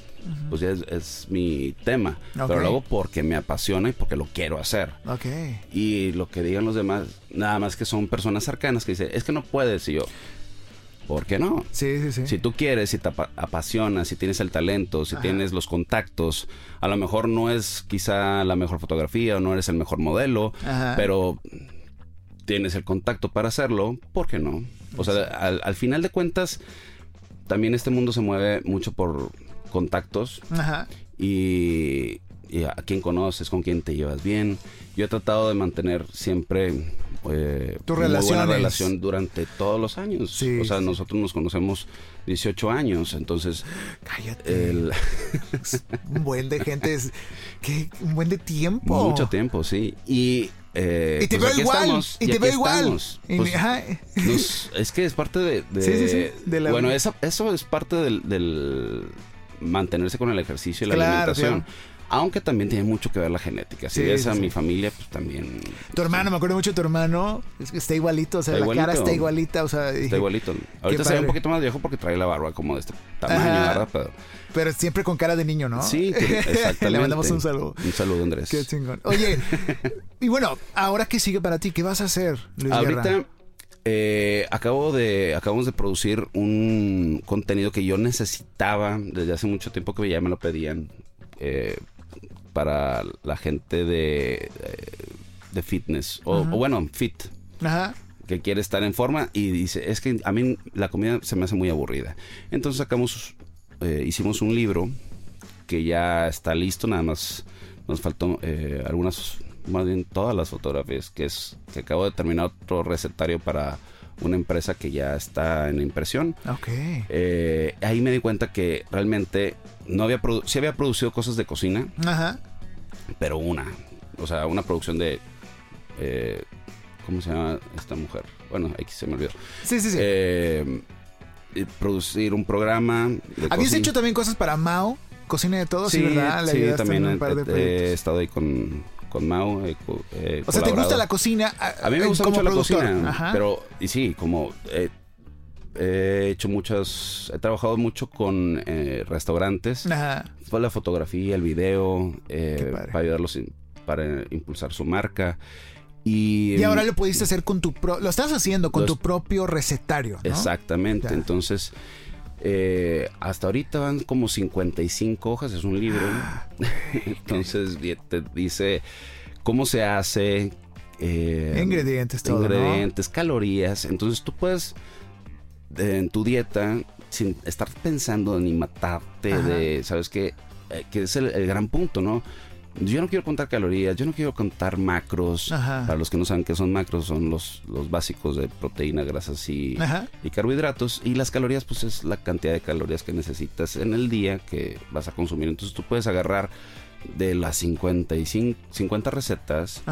pues ya es, mi tema. Pero lo hago porque me apasiona y porque lo quiero hacer. Ok. Y lo que digan los demás, nada más que son personas cercanas que dicen, es que no puedes. Y yo, ¿Por qué no? Sí, sí, sí. Si tú quieres, si te apasiona, si tienes el talento, si tienes los contactos, a lo mejor no es quizá la mejor fotografía o no eres el mejor modelo, pero tienes el contacto para hacerlo, ¿por qué no? O sea, al, final de cuentas, también este mundo se mueve mucho por contactos Ajá. Y, y a quién conoces, con quién te llevas bien. Yo he tratado de mantener siempre eh, tu buena relación durante todos los años. o sea, nosotros nos conocemos 18 años, entonces... Cállate. un buen de gente, es, un buen de tiempo. Mucho tiempo, sí. Y... Eh, y te pues veo igual. y, te veo igual. Pues, es que es parte de... sí, sí, sí. bueno, eso, eso es parte del, mantenerse con el ejercicio y la alimentación. Aunque también tiene mucho que ver la genética. Si ves a mi familia, pues también. Tu hermano, me acuerdo mucho de tu hermano. Es que está igualito, o sea, la cara está igualita, o sea. Está igualito. Ahorita se ve un poquito más viejo porque trae la barba como de este tamaño, ¿verdad? Pero, pero siempre con cara de niño, ¿no? Sí, exactamente. Le mandamos un saludo. Un saludo, Andrés. Qué chingón. Oye, y bueno, ¿ahora qué sigue para ti? ¿Qué vas a hacer, Luis Ahorita. Eh, acabo de acabamos de producir un contenido que yo necesitaba desde hace mucho tiempo que ya me lo pedían eh, para la gente de, de fitness. O, bueno, fit. Que quiere estar en forma y dice, es que a mí la comida se me hace muy aburrida. Entonces sacamos, eh, hicimos un libro que ya está listo, nada más nos faltó eh, algunas, más bien todas las fotografías, que es que acabo de terminar otro recetario para una empresa que ya está en impresión. Ok. Eh, ahí me di cuenta que realmente no había sí había producido cosas de cocina. Ajá. Pero una. O sea, una producción de. Eh, ¿Cómo se llama esta mujer? Bueno, X se me olvidó. Sí, sí, sí. Eh, producir un programa. ¿Habías hecho también cosas para Mao? Cocina de todo, sí, ¿verdad? sí, también he, estado ahí con, con Mao. o sea, ¿te gusta la cocina? A mí me gusta mucho la cocina. Pero, y sí, como he hecho muchas, he trabajado mucho con eh, restaurantes. Ajá. Fue la fotografía, el video, eh, para ayudarlos, para impulsar su marca. Y, y, ahora lo pudiste hacer con tu pro, lo estás haciendo con tu propio recetario. ¿no? Exactamente. Entonces, eh, hasta ahorita van como 55 hojas, es un libro. Ah, Entonces te dice cómo se hace. Eh, ingredientes, todo, Ingredientes, calorías. Entonces tú puedes en tu dieta sin estar pensando ni matarte de, ¿sabes qué? Eh, que es el, gran punto, ¿no? Yo no quiero contar calorías, yo no quiero contar macros. Para los que no saben qué son macros, son los, los básicos de proteína, grasas y, y, carbohidratos. Y las calorías, pues es la cantidad de calorías que necesitas en el día que vas a consumir. Entonces tú puedes agarrar de las 55, 50 recetas,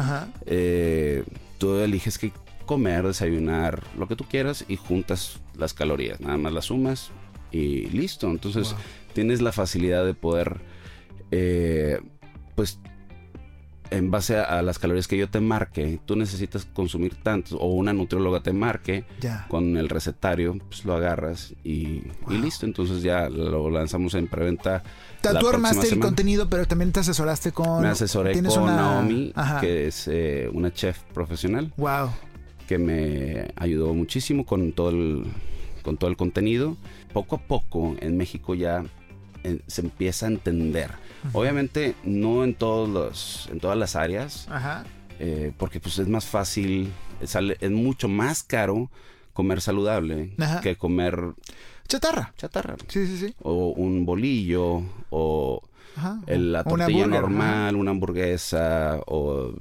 eh, tú eliges qué comer, desayunar, lo que tú quieras y juntas las calorías. Nada más las sumas y listo. Entonces tienes la facilidad de poder eh, pues en base a, las calorías que yo te marque, tú necesitas consumir tantos, o una nutrióloga te marque con el recetario, pues lo agarras y, listo. Entonces ya lo lanzamos en preventa. Tú armaste el contenido, pero también te asesoraste con. Me asesoré con Naomi, que es eh, una chef profesional. Wow. Que me ayudó muchísimo con todo el, con todo el contenido. Poco a poco en México ya se empieza a entender. Obviamente no en todos los, en todas las áreas, eh, porque pues es más fácil, sale, es mucho más caro comer saludable que comer chatarra. Chatarra. Sí, sí, sí. O un bolillo o la tortilla normal, una hamburguesa o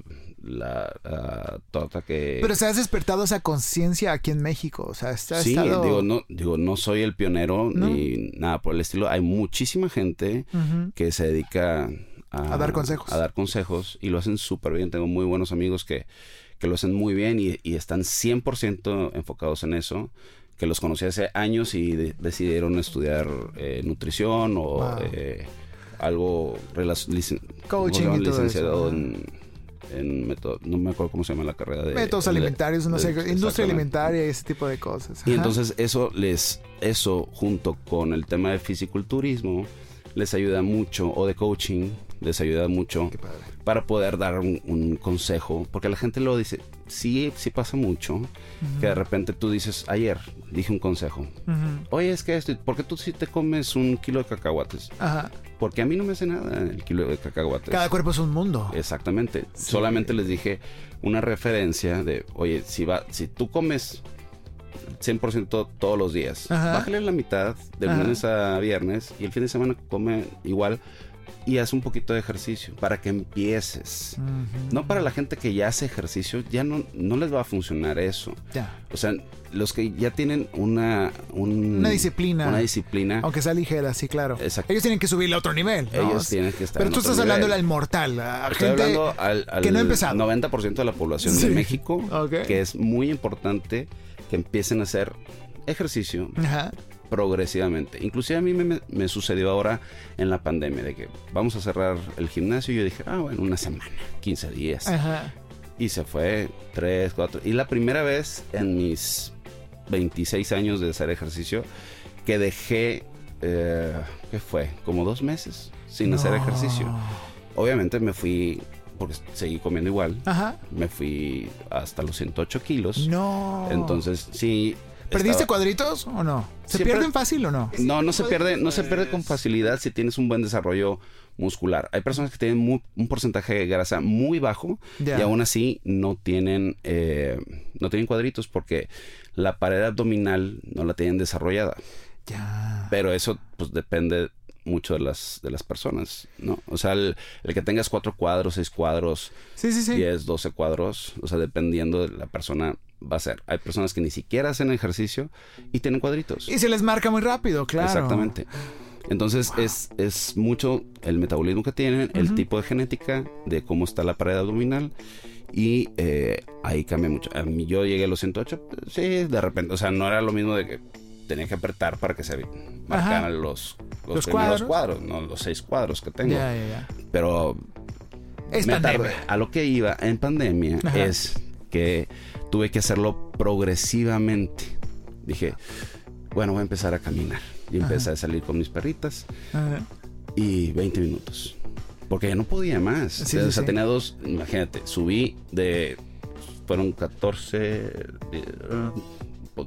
la, torta que... Pero se has despertado esa conciencia aquí en México, o sea, está Sí, digo, no, digo, no soy el pionero ni nada por el estilo. Hay muchísima gente que se dedica a, dar consejos. A dar consejos y lo hacen súper bien. Tengo muy buenos amigos que, que lo hacen muy bien y, y están 100% enfocados en eso que los conocí hace años y decidieron estudiar eh, nutrición o eh, algo coaching y todo eso. en en método, no me acuerdo cómo se llama la carrera de métodos alimentarios, no sé, industria alimentaria, ese tipo de cosas. Y entonces eso les, eso junto con el tema de fisiculturismo les ayuda mucho o de coaching les ayuda mucho para poder dar un, consejo, porque la gente lo dice, sí, sí pasa mucho, que de repente tú dices, ayer dije un consejo, oye, es que esto, ¿por qué tú sí te comes un kilo de cacahuates? Ajá. Porque a mí no me hace nada el kilo de cacahuates. Cada cuerpo es un mundo. Exactamente. Solamente les dije una referencia de, oye, si, va, si tú comes 100% todos los días. Bájale la mitad de lunes a viernes y el fin de semana come igual y haz un poquito de ejercicio para que empieces. No para la gente que ya hace ejercicio, ya no, no les va a funcionar eso. Ya. O sea, los que ya tienen una... una disciplina. Una disciplina. Aunque sea ligera, sí, claro. Exacto. Ellos tienen que subirle a otro nivel. Ellos tienen que estar Pero tú estás hablando al mortal, a gente hablando al, que no ha empezado. 90% de la población de México, que es muy importante que empiecen a hacer ejercicio. Ajá progresivamente. Inclusive a mí me, sucedió ahora en la pandemia de que vamos a cerrar el gimnasio y yo dije, ah, bueno, una semana, 15 días. Y se fue 3, 4. Y la primera vez en mis 26 años de hacer ejercicio que dejé, eh, ¿qué fue? Como dos meses sin hacer ejercicio. Obviamente me fui porque seguí comiendo igual. Me fui hasta los 108 kilos. No. Entonces, sí, ¿Perdiste cuadritos o no? ¿Se pierden fácil o no? No, no se pierde, no se pierde con facilidad si tienes un buen desarrollo muscular. Hay personas que tienen un porcentaje de grasa muy bajo y aún así no tienen, eh, no tienen cuadritos porque la pared abdominal no la tienen desarrollada. Ya. Pero eso pues depende mucho de las de las personas, ¿no? O sea, el, que tengas cuatro cuadros, seis cuadros, sí, sí, sí. diez, doce cuadros, o sea, dependiendo de la persona va a ser. Hay personas que ni siquiera hacen ejercicio y tienen cuadritos. Y se les marca muy rápido, claro. Exactamente. Entonces es, es mucho el metabolismo que tienen, el tipo de genética, de cómo está la pared abdominal y eh, ahí cambia mucho. A mí yo llegué a los 108, sí, de repente, o sea, no era lo mismo de que tenía que apretar para que se marcaran los, los, cuadros? no los seis cuadros que tengo. Pero es a lo que iba en pandemia es que tuve que hacerlo progresivamente. Dije, bueno, voy a empezar a caminar. Y empecé a salir con mis perritas. Y 20 minutos. Porque ya no podía más. o sea, tenía dos, imagínate, subí de, fueron 14,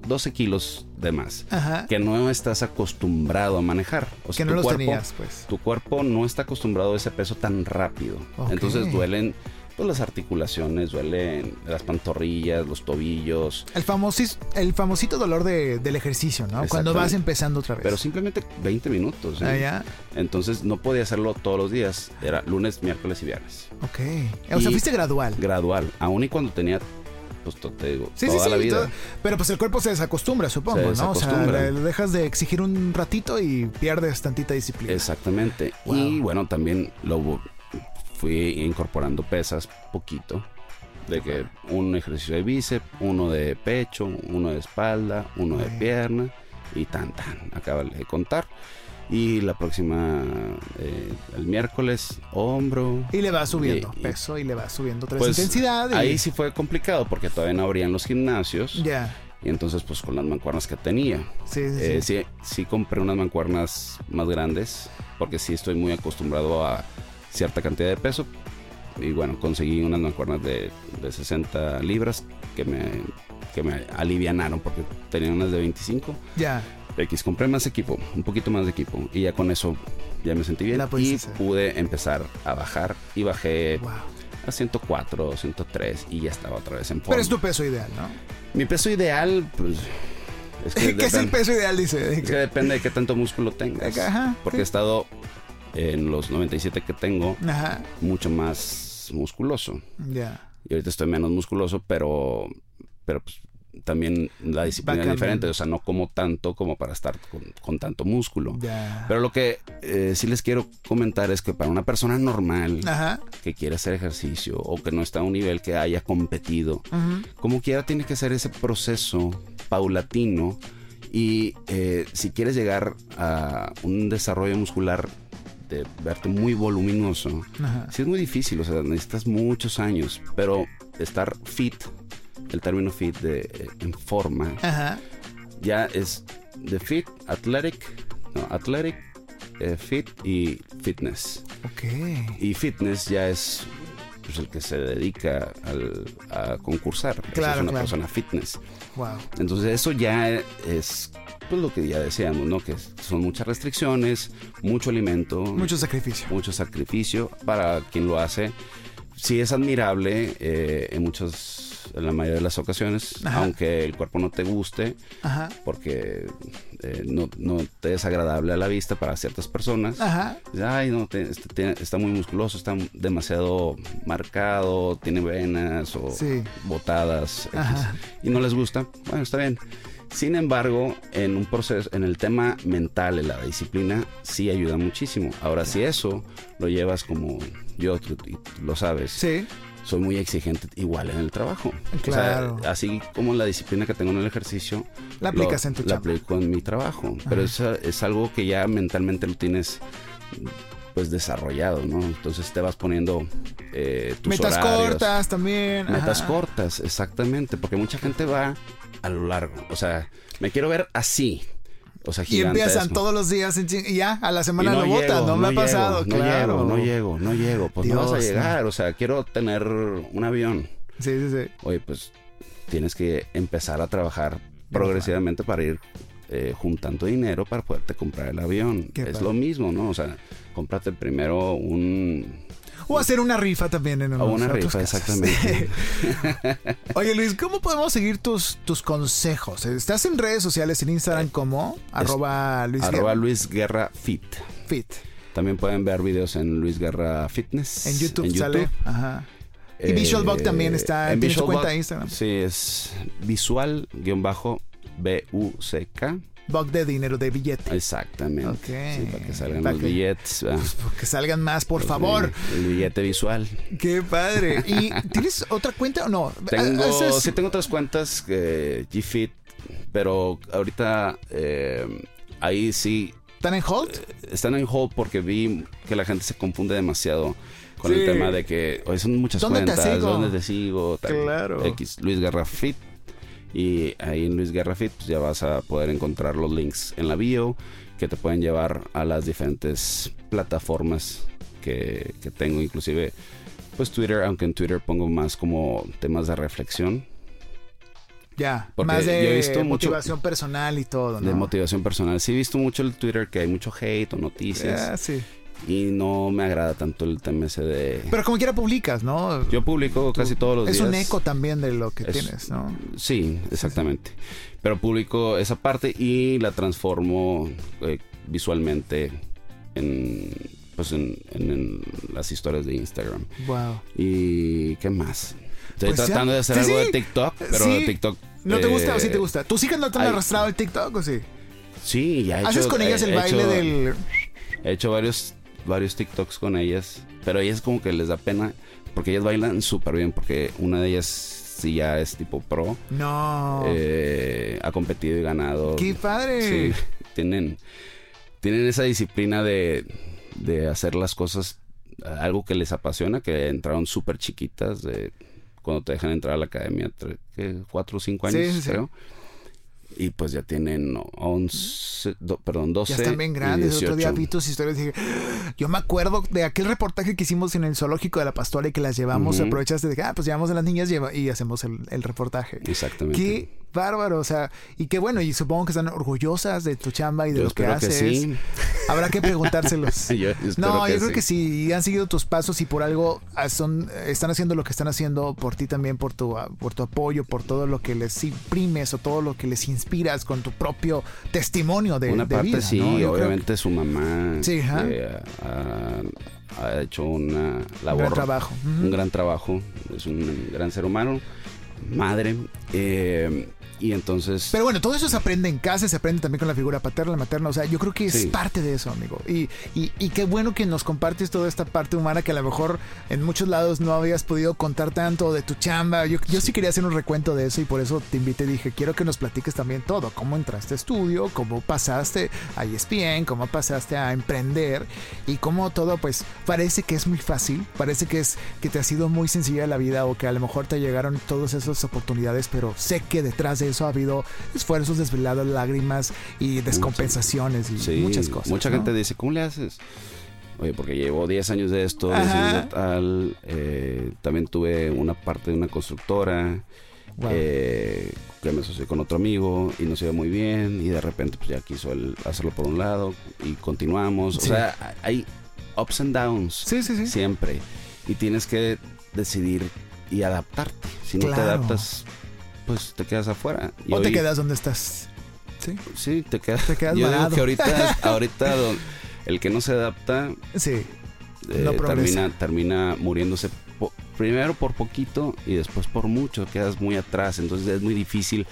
12 kilos de más. Que no estás acostumbrado a manejar. O sea, que no los tenías, pues. Tu cuerpo no está acostumbrado a ese peso tan rápido. Entonces duelen pues las articulaciones, duelen las pantorrillas, los tobillos. El, famosis, el famosito dolor del ejercicio, ¿no? Cuando vas empezando otra vez. Pero simplemente 20 minutos. ¿eh? Ah, Entonces no podía hacerlo todos los días. Era lunes, miércoles y viernes. Ok. O sea, fuiste gradual. Gradual. Aún y cuando tenía pues te digo, toda la vida. pero pues el cuerpo se desacostumbra, supongo, ¿no? O sea, dejas de exigir un ratito y pierdes tantita disciplina. Exactamente. Y bueno, también lo fui incorporando pesas poquito. De que un ejercicio de bíceps, uno de pecho, uno de espalda, uno de pierna y tan tan. Acaba de contar. Y la próxima, eh, el miércoles, hombro. Y le va subiendo peso y le va subiendo tres pues, intensidades. Ahí sí fue complicado porque todavía no abrían los gimnasios. Ya. Y entonces, pues con las mancuernas que tenía. Sí, sí, eh, sí. sí, compré unas mancuernas más grandes porque sí estoy muy acostumbrado a cierta cantidad de peso. Y bueno, conseguí unas mancuernas de, de 60 libras que me, que me alivianaron porque tenía unas de 25. Ya. X, compré más equipo, un poquito más de equipo. Y ya con eso ya me sentí bien. Y pude empezar a bajar. Y bajé a 104, 103 y ya estaba otra vez en forma. Pero es tu peso ideal, ¿no? Mi peso ideal, pues... Es que ¿Qué es el peso ideal, dice? Es que depende de qué tanto músculo tengas. Ajá, porque he estado en los 97 que tengo, mucho más musculoso. Ya. Y ahorita estoy menos musculoso, pero, pero pues, también la disciplina es diferente, o sea, no como tanto como para estar con, tanto músculo. Pero lo que eh, sí les quiero comentar es que para una persona normal que quiere hacer ejercicio o que no está a un nivel que haya competido, como quiera tiene que ser ese proceso paulatino y eh, si quieres llegar a un desarrollo muscular de verte muy voluminoso, sí es muy difícil, o sea, necesitas muchos años, pero estar fit, el término fit de eh, en forma, ya es de fit, athletic, no, athletic, eh, fit y fitness. Ok. Y fitness ya es pues, el que se dedica a concursar. Claro, es una persona fitness. Wow. Entonces eso ya es pues lo que ya decíamos, ¿no? Que son muchas restricciones, mucho alimento. Mucho sacrificio. Mucho sacrificio para quien lo hace. Sí es admirable eh, en muchas, en la mayoría de las ocasiones, aunque el cuerpo no te guste, porque eh, no, te es agradable a la vista para ciertas personas. Ajá. Ay, no, este, está muy musculoso, está demasiado marcado, tiene venas o botadas. y no les gusta. Bueno, está bien. Sin embargo, en un proceso, en el tema mental, en la disciplina, sí ayuda muchísimo. Ahora, si eso lo llevas como yo, lo sabes. Sí. Soy muy exigente igual en el trabajo. Claro. así como la disciplina que tengo en el ejercicio. La aplicas en tu La aplico en mi trabajo. Pero es, es algo que ya mentalmente lo tienes pues desarrollado, ¿no? Entonces te vas poniendo eh, tus metas cortas también. Metas cortas, exactamente, porque mucha gente va a lo largo. O sea, me quiero ver así. O sea, Y empiezan todos los días y ya a la semana no lo botan, no, me ha pasado, no Llego, no llego, no llego, pues no vas a llegar, o sea, quiero tener un avión. Sí, sí, sí. Oye, pues tienes que empezar a trabajar progresivamente para ir eh, juntando dinero para poderte comprar el avión. es lo mismo, ¿no? O sea, cómprate primero un o hacer una rifa también en o una rifa, exactamente. Oye Luis, ¿cómo podemos seguir tus, tus consejos? ¿Estás en redes sociales en Instagram como arroba Luis arroba Luis Guerra Fit? Fit. También pueden ver videos en Luis Guerra Fitness. En YouTube, sale. Ajá. Y VisualBox también está en tu cuenta de Instagram. Sí, es visual-buck. Bug de dinero, de billetes. Exactamente. Sí, para que salgan los billetes. Pues, que salgan más, por favor. El, billete visual. Qué padre. ¿Y tienes otra cuenta o no? Tengo, ah, sí, tengo otras cuentas, que GFit, pero ahorita eh, ahí sí. ¿Están en hold? Eh, están en hold porque vi que la gente se confunde demasiado con el tema de que hoy son muchas cuentas. ¿Dónde te sigo? Tal, claro. X, Luis Garrafit Y ahí en Luis Guerra Fit pues ya vas a poder encontrar los links en la bio que te pueden llevar a las diferentes plataformas que, que tengo, inclusive pues Twitter, aunque en Twitter pongo más como temas de reflexión. Ya, más de motivación personal y todo, ¿no? De motivación personal. Sí he visto mucho el Twitter que hay mucho hate o noticias. sí. Y no me agrada tanto el tema ese de... Pero como quiera publicas, ¿no? Yo publico casi todos los días. Es un eco también de lo que tienes, ¿no? Sí, exactamente. Pero publico esa parte y la transformo eh, visualmente en pues en, las historias de Instagram. Wow. ¿Y qué más? Estoy pues tratando de hacer algo de TikTok, pero TikTok. ¿No te gusta o sí te eh, gusta? ¿Tus hijas no te han arrastrado el TikTok o sí? Sí, ya he hecho. ¿Haces con ellas el baile del.? He hecho varios, varios TikToks con ellas, pero ellas como que les da pena porque ellas bailan súper bien, porque una de ellas sí ya es tipo pro. No. Eh, ha competido y ganado. ¡Qué padre! Sí, tienen, tienen esa disciplina de de hacer las cosas, algo que les apasiona, que entraron súper chiquitas, de cuando te dejan entrar a la academia, ¿qué? cuatro o cinco años, creo. Y pues ya tienen 11, perdón, 12. Ya están bien grandes. El otro día vi tus historias y dije, yo me acuerdo de aquel reportaje que hicimos en el zoológico de la pastora y que las llevamos, aprovechaste de, ah, pues llevamos a las niñas y hacemos el, el reportaje. Exactamente. Qué bárbaro, o sea, y qué bueno, y supongo que están orgullosas de tu chamba y de lo que haces. Que sí. Habrá que preguntárselos. no, yo creo que sí, han seguido tus pasos y por algo ah, son, están haciendo lo que están haciendo por ti también, por tu, ah, por tu apoyo, por todo lo que les imprimes o todo lo que les inspiras con tu propio testimonio de, Una parte sí, obviamente su mamá sí, ha, hecho una labor. Un gran trabajo. Un gran trabajo. Es un gran ser humano madre. Eh, y entonces... Pero bueno, todo eso se aprende en casa, se aprende también con la figura paterna, materna. O sea, yo creo que es parte de eso, amigo. Y, y, y, qué bueno que nos compartes toda esta parte humana que a lo mejor en muchos lados no habías podido contar tanto de tu chamba. Yo, yo sí quería hacer un recuento de eso y por eso te invité dije, quiero que nos platiques también todo. Cómo entraste a estudio, cómo pasaste a ESPN, cómo pasaste a emprender y cómo todo pues parece que es muy fácil, parece que es que te ha sido muy sencilla la vida o que a lo mejor te llegaron todas esas oportunidades, pero sé que detrás de eso ha habido esfuerzos desvelados, lágrimas y descompensaciones y muchas cosas. Mucha gente dice, ¿cómo le haces? Oye, porque llevo 10 años de esto, 10 años de tal. Eh, también tuve una parte de una constructora. Eh, que me asocié con otro amigo y nos iba muy bien y de repente pues ya quiso hacerlo por un lado y continuamos. O sea, hay ups and downs sí, sí, siempre y tienes que decidir y adaptarte. Si no te adaptas, pues te quedas afuera. o te quedas donde estás. Sí. Sí, te quedas. Te quedas Yo digo que ahorita, ahorita el que no se adapta. Sí. Eh, termina, termina muriéndose primero por poquito y después por mucho. Quedas muy atrás. Entonces es muy difícil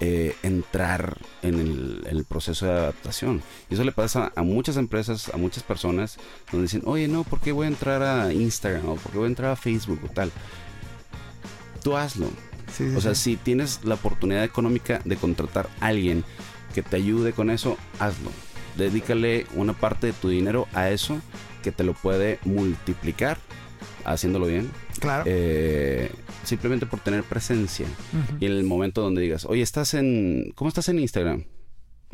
eh, entrar en el, proceso de adaptación. Y eso le pasa a muchas empresas, a muchas personas, donde dicen, oye, no, ¿por qué voy a entrar a Instagram? ¿O por qué voy a entrar a Facebook o tal? Tú hazlo o sea, si tienes la oportunidad económica de contratar a alguien que te ayude con eso, hazlo. Dedícale una parte de tu dinero a eso que te lo puede multiplicar haciéndolo bien. Claro. Eh, simplemente por tener presencia. Y en el momento donde digas, oye, estás en. ¿Cómo estás en Instagram?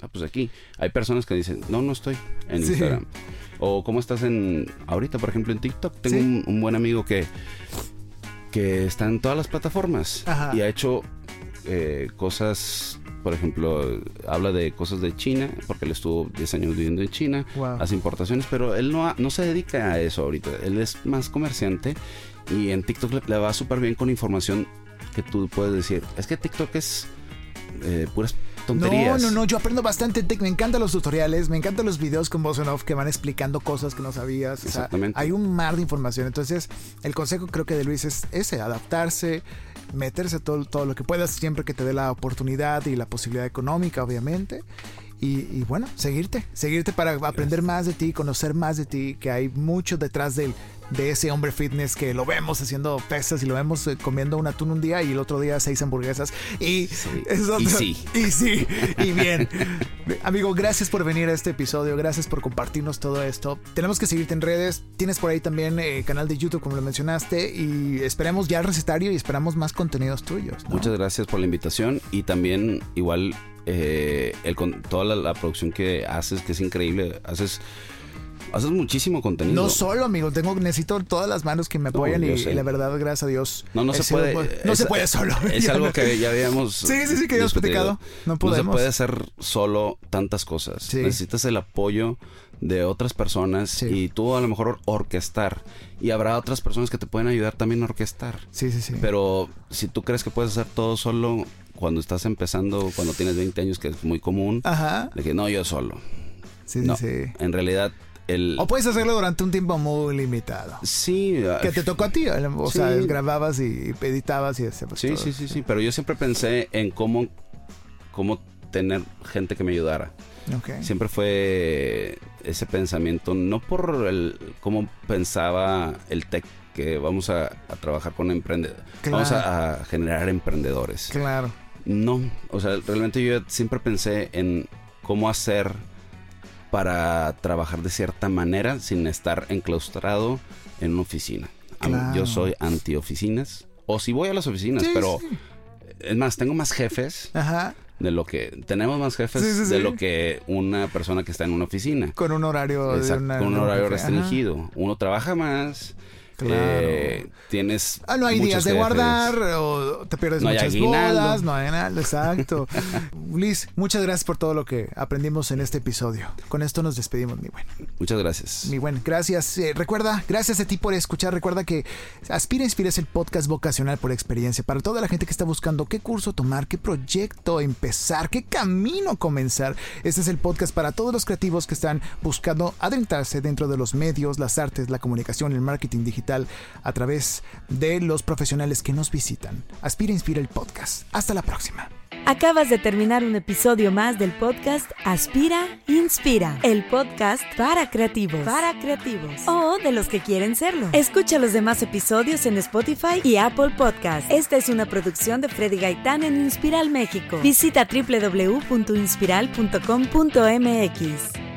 Ah, pues aquí. Hay personas que dicen, no, no estoy en Instagram. O cómo estás en. Ahorita, por ejemplo, en TikTok. Tengo un, buen amigo que que está en todas las plataformas y ha hecho eh, cosas, por ejemplo, habla de cosas de China, porque él estuvo 10 años viviendo en China, hace importaciones, pero él no, no se dedica a eso ahorita, él es más comerciante y en TikTok le, va súper bien con información que tú puedes decir, es que TikTok es eh, puras no, no, no, yo aprendo bastante. Me encantan los tutoriales, me encantan los videos con voz en off que van explicando cosas que no sabías. Exactamente. hay un mar de información. Entonces, el consejo creo que de Luis es ese, adaptarse, meterse todo, todo lo que puedas siempre que te dé la oportunidad y la posibilidad económica, obviamente y, bueno, seguirte, seguirte para aprender más de ti, conocer más de ti, que hay mucho detrás del, de ese hombre fitness que lo vemos haciendo pesas y lo vemos eh, comiendo un atún un día y el otro día seis hamburguesas. Y, y sí. Y sí, y bien. Amigo, gracias por venir a este episodio, gracias por compartirnos todo esto. Tenemos que seguirte en redes, tienes por ahí también eh, canal de YouTube como lo mencionaste y esperemos ya el recetario y esperamos más contenidos tuyos. Muchas gracias por la invitación y también igual eh, el, toda la, la producción que haces, que es increíble, haces Haces muchísimo contenido. No solo, amigo. Tengo, necesito todas las manos que me apoyan y, la verdad, gracias a Dios. No, no se puede. no se puede solo. Es algo que ya habíamos. Sí, sí, sí, que habíamos platicado. No podemos. No se puede hacer solo tantas cosas. Necesitas el apoyo de otras personas y tú a lo mejor orquestar. Y habrá otras personas que te pueden ayudar también a orquestar. Sí, sí, sí. Pero si tú crees que puedes hacer todo solo cuando estás empezando, cuando tienes 20 años, que es muy común, Ajá. de que no, yo solo. Sí, no, sí. En realidad o puedes hacerlo durante un tiempo muy limitado. Sí. Que te tocó a ti. O sea, grababas y editabas y ese. Pues, sí, sí, sí, sí. Pero yo siempre pensé en cómo, cómo tener gente que me ayudara. Siempre fue ese pensamiento, no por el cómo pensaba el tech que vamos a, trabajar con emprendedores, vamos a, generar emprendedores. Claro. No, o sea, realmente yo siempre pensé en cómo hacer para trabajar de cierta manera sin estar enclaustrado en una oficina. Yo soy anti oficinas. O si voy a las oficinas, pero es más, tengo más jefes de lo que tenemos más jefes de lo que una persona que está en una oficina. Con un horario, con un horario restringido. Uno trabaja más, Claro. tienes. Ah, no hay días de guardar, o te pierdes muchas bodas, no hay nada, exacto. Liz, muchas gracias por todo lo que aprendimos en este episodio. Con esto nos despedimos, mi buen. Muchas gracias. Mi buen, gracias. Eh, recuerda, gracias a ti por escuchar. Recuerda que Aspira Inspira es el podcast vocacional por experiencia para toda la gente que está buscando qué curso tomar, qué proyecto empezar, qué camino comenzar. Este es el podcast para todos los creativos que están buscando adentrarse dentro de los medios, las artes, la comunicación, el marketing digital a través de los profesionales que nos visitan. Aspira Inspira el podcast. Hasta la próxima. Acabas de terminar un episodio más del podcast Aspira Inspira, el podcast para creativos, para creativos o de los que quieren serlo. Escucha los demás episodios en Spotify y Apple Podcast. Esta es una producción de Freddy Gaitán en Inspiral México. Visita www.inspiral.com.mx.